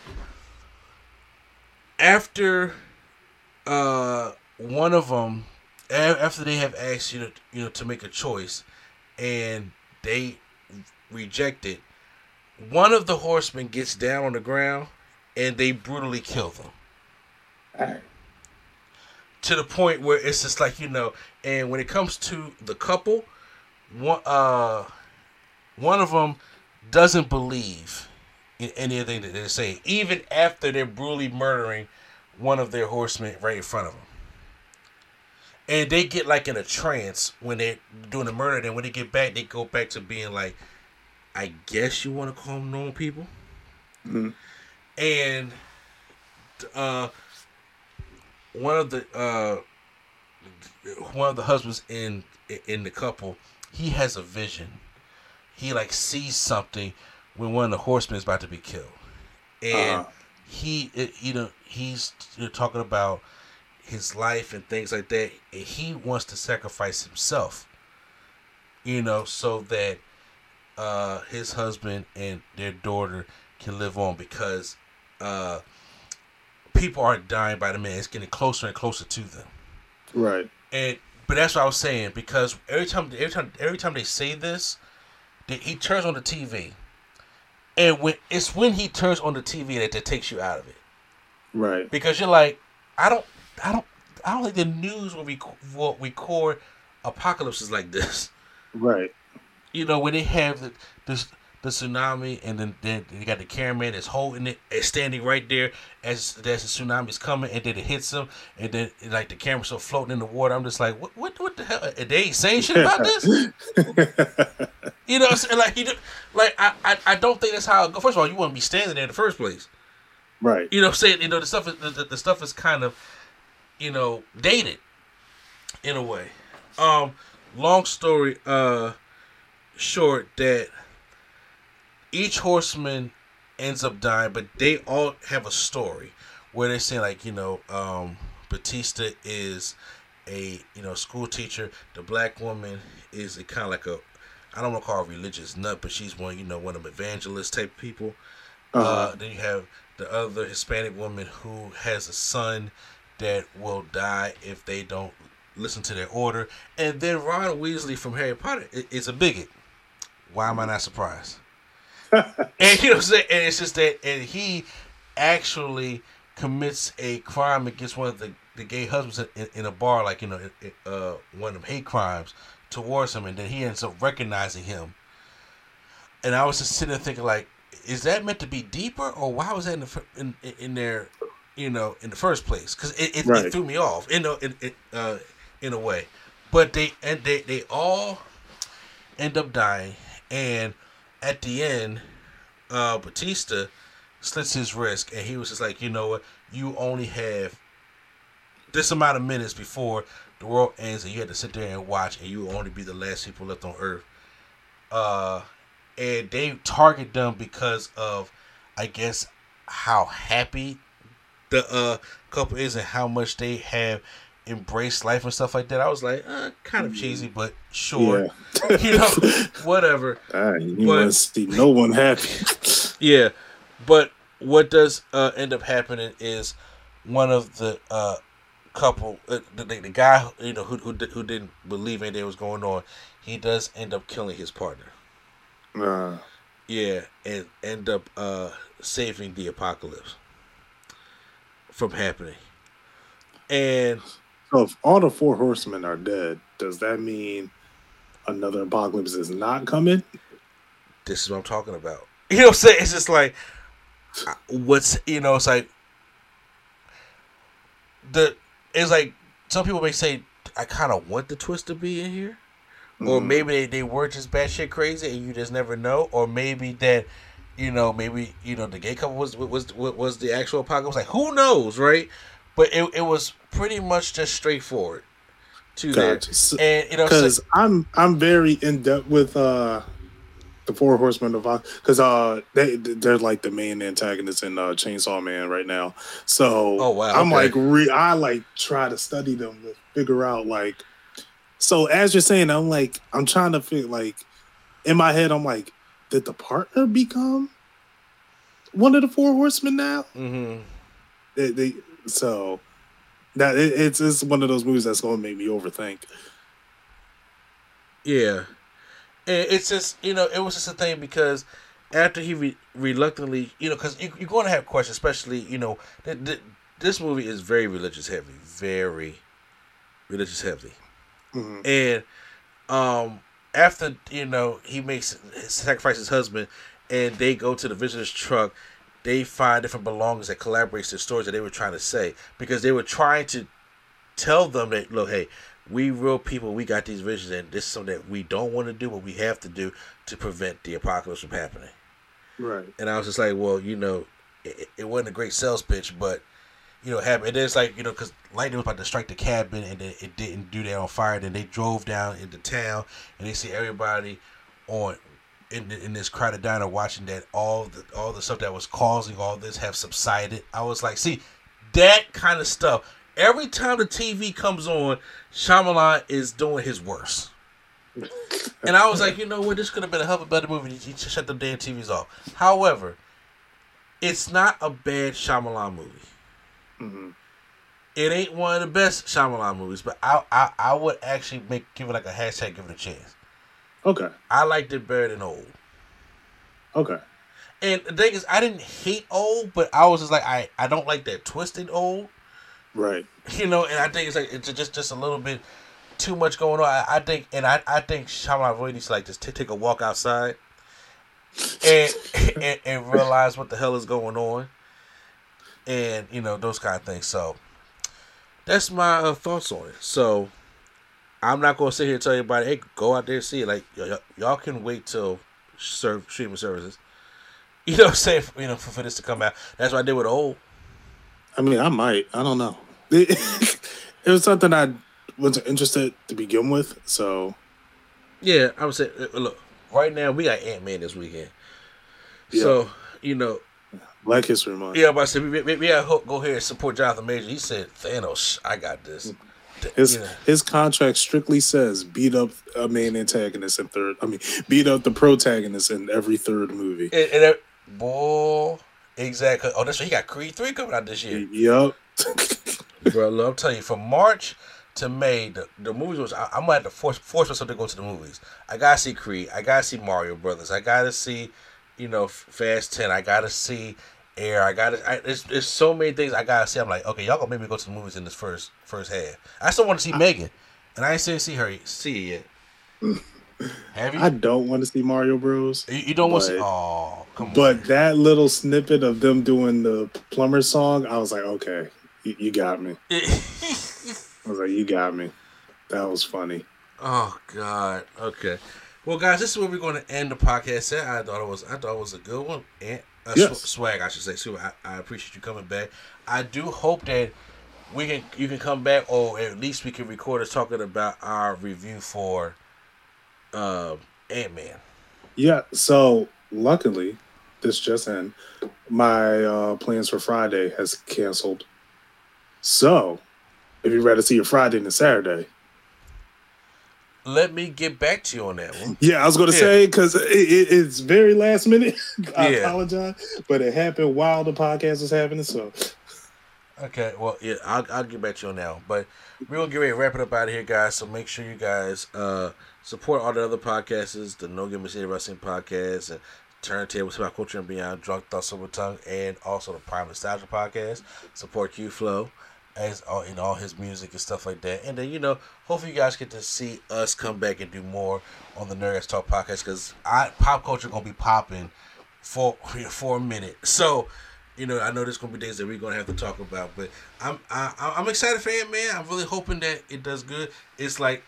after uh one of them after they have asked you to you know to make a choice and they reject it one of the horsemen gets down on the ground and they brutally kill them Alright. to the point where it's just like you know and when it comes to the couple one uh one of them doesn't believe in anything that they're saying even after they're brutally murdering one of their horsemen right in front of them and they get like in a trance when they're doing the murder then when they get back they go back to being like i guess you want to call them normal people Mhm. and uh one of the uh one of the husbands in in the couple he has a vision he like sees something when one of the horsemen is about to be killed and Uh-huh. he it, you know he's you know, talking about his life and things like that and he wants to sacrifice himself you know so that uh his husband and their daughter can live on because uh people aren't dying by the man it's getting closer and closer to them Right. and but that's what I was saying because every time every time every time they say this, they, he turns on the TV, and when it's when he turns on the TV that, that takes you out of it Right. because you're like, I don't, I don't, I don't think the news will, rec- will record apocalypses like this. Right. You know when they have the this the tsunami, and then then you got the cameraman that's holding it, and standing right there as as the tsunami's coming, and then it hits him, and then like the camera's so floating in the water. I'm just like, what what what the hell? And they ain't saying shit about this. you know, what I'm saying? like you, do, like I, I I don't think that's how. It go. First of all, you wouldn't be standing there in the first place. right. You know, what I'm saying you know the stuff is the, the stuff is kind of you know dated in a way. Um, long story uh short that each horseman ends up dying, but they all have a story where they say like you know um Batista is a you know school teacher. The black woman is a kind of like a I don't want to call her religious nut, but she's one you know one of them evangelist type people. Uh, Uh-huh. then you have the other Hispanic woman who has a son that will die if they don't listen to their order. And then Ron Weasley from Harry Potter is a bigot. Why am I not surprised? and you know what I'm saying? And it's just that and he actually commits a crime against one of the, the gay husbands in, in a bar, like, you know, it, uh, one of them hate crimes towards him. And then he ends up recognizing him. And I was just sitting there thinking, like, is that meant to be deeper, or why was that in the in, in, in there, you know, in the first place? Because it, it, Right. it threw me off, in a, in, in, uh, in a way. But they and they they all end up dying, and at the end, uh, Batista slits his wrist, and he was just like, you know what, you only have this amount of minutes before the world ends, and you had to sit there and watch, and you will only be the last people left on Earth. Uh, and they target them because of, I guess, how happy the uh couple is and how much they have embraced life and stuff like that. I was like, uh, kind of cheesy, but sure, you know, whatever. Ah, you But- to see no one happy. Yeah, but what does uh, end up happening is one of the uh, couple, uh, the, the the guy you know who who, who didn't believe anything was going on, he does end up killing his partner. Uh, Yeah, and end up uh, saving the apocalypse from happening. And so if all the four horsemen are dead, does that mean another apocalypse is not coming? this is what I'm talking about. You know what I'm saying? It's just like what's you know, it's like the it's like some people may say I kind of want the twist to be in here, or Mhm. maybe they, they were just batshit crazy and you just never know, or maybe that you know maybe you know the gay couple was was was, was the actual apocalypse. Like who knows, right? But it it was pretty much just straightforward to Gotcha. That, and you know, because I'm I'm very in depth with uh the four horsemen of because uh they they're like the main antagonists in uh Chainsaw Man right now. So Oh, wow, I'm okay. like re- I like try to study them to figure out like so as you're saying I'm like I'm trying to figure like in my head I'm like did the partner become one of the four horsemen now? Mhm. They, they so that it, it's it's one of those movies that's going to make me overthink. Yeah, and it's just you know it was just a thing because after he re- reluctantly you know because you, you're going to have questions, especially you know th- th- this movie is very religious heavy, very religious heavy, Mhm. and um after you know he makes sacrifice his husband, and they go to the visitor's truck. They find different belongings that collaborates the stories that they were trying to say because they were trying to tell them that look, hey, we real people, we got these visions, and this is something that we don't want to do, but we have to do to prevent the apocalypse from happening. Right. And I was just like, well, you know, it, it wasn't a great sales pitch, but you know, it happened. And then it's like, you know, because lightning was about to strike the cabin, and then it didn't do that on fire. Then they drove down into town, and they see everybody on in in this crowded diner watching that all the all the stuff that was causing all this have subsided. I was like, see, that kind of stuff. Every time the TV comes on, Shyamalan is doing his worst. And I was like, you know what, this could have been a hell of a better movie. You just shut the damn TVs off. However, it's not a bad Shyamalan movie. Mhm. It ain't one of the best Shyamalan movies, but I I, I would actually make give it like a hashtag, give it a chance. Okay. I liked it better than old. Okay. And the thing is, I didn't hate old, but I was just like, I, I don't like that twisted old, Right. you know. And I think it's like it's just just a little bit too much going on. I, I think, and I, I think Shyamalan really needs to like just t- take a walk outside and, and and realize what the hell is going on, and you know those kind of things. So that's my uh, thoughts on it. So I'm not gonna sit here and tell everybody, hey, go out there and see it. Like y- y- y'all can wait till serve streaming services. You know, what I'm saying you know for, for this to come out. That's what I did with old. I mean, I might. I don't know. It, it was something I wasn't interested to begin with. So Yeah, I would say uh, look right now we got Ant Man this weekend. Yeah. So you know, Black History Month. yeah, but I said we, we, we gotta go here and support Jonathan Major. He said, "Thanos, I got this." His know. his contract strictly says beat up a main antagonist in third. I mean, beat up the protagonist in every third movie. And, and that- boy, exactly. Oh, that's right. He got Creed three coming out this year, Yup. bro. I'm telling you, from March to May, the, the movies was. I, I'm gonna have to force force myself to go to the movies. I gotta see Creed. I gotta see Mario Brothers. I gotta see, you know, Fast Ten. I gotta see Air. I got it. I, there's, there's so many things I gotta see. I'm like, okay, y'all gonna make me go to the movies in this first first half. I still want to see M3GAN, and I ain't see her see it yet. Have you? I don't want to see Mario Bros. you, you don't want to see? but- Oh, come on. But that little snippet of them doing the plumber song, I was like, okay, you, you got me. I was like, you got me. That was funny. Oh God. Okay. Well, guys, this is where we're going to end the podcast. At. I thought it was. I thought it was a good one. And uh, Yes. sw- swag, I should say. So I, I appreciate you coming back. I do hope that we can. You can come back, or at least we can record us talking about our review for uh, Ant Man. Yeah. So luckily, this just in, my uh, plans for Friday has canceled. So if you'd rather see your Friday than Saturday, Let me get back to you on that one. yeah, I was going to Yeah. say because it, it, it's very last minute. I Yeah. apologize, but it happened while the podcast was happening. So Okay, well, yeah, I'll, I'll get back to you on that one. But we're going to get ready to wrap it up out of here, guys. So make sure you guys uh, support all the other podcasts, the No Give Me City Wrestling Podcast, and Turntables About Culture and Beyond, Drunk Thoughts Over Tongue, and also the Prime Nostalgia Podcast. Support Q Flow as all in all his music and stuff like that. And then, you know, hopefully you guys get to see us come back and do more on the Nerdist Talk podcast because I pop culture to be popping for for a minute. So, you know, I know there's gonna be days that we're gonna have to talk about, but I'm I, I'm excited for Ant Man. I'm really hoping that it does good. It's like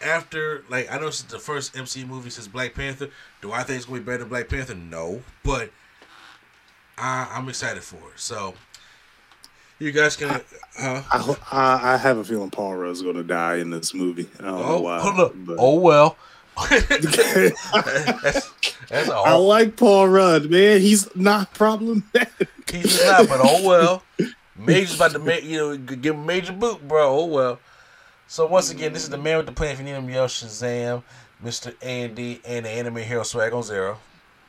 after like I know this is the first MCU movie since Black Panther. Do I think it's gonna be better than Black Panther? No, but I, I'm excited for it. So you guys can, huh? I, I, I have a feeling Paul Rudd is going to die in this movie. I don't know Oh, why. hold up. but- Oh well. that's, that's I like Paul Rudd, man. He's not problematic. he's just not, but oh well. Major's about to make you know give him major boot, bro. Oh well. So once again, this is the man with the plan. If you need him, yell Shazam, Mr. Andy, and the anime hero swag on zero.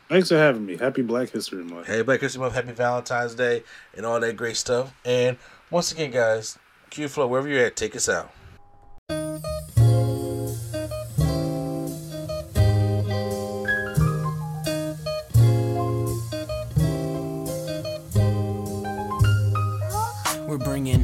Thanks for having me. Happy Black History Month. Hey, Black History Month, Happy Valentine's Day, and all that great stuff. And once again, guys, Q Flow, wherever you're at, take us out. We're bringing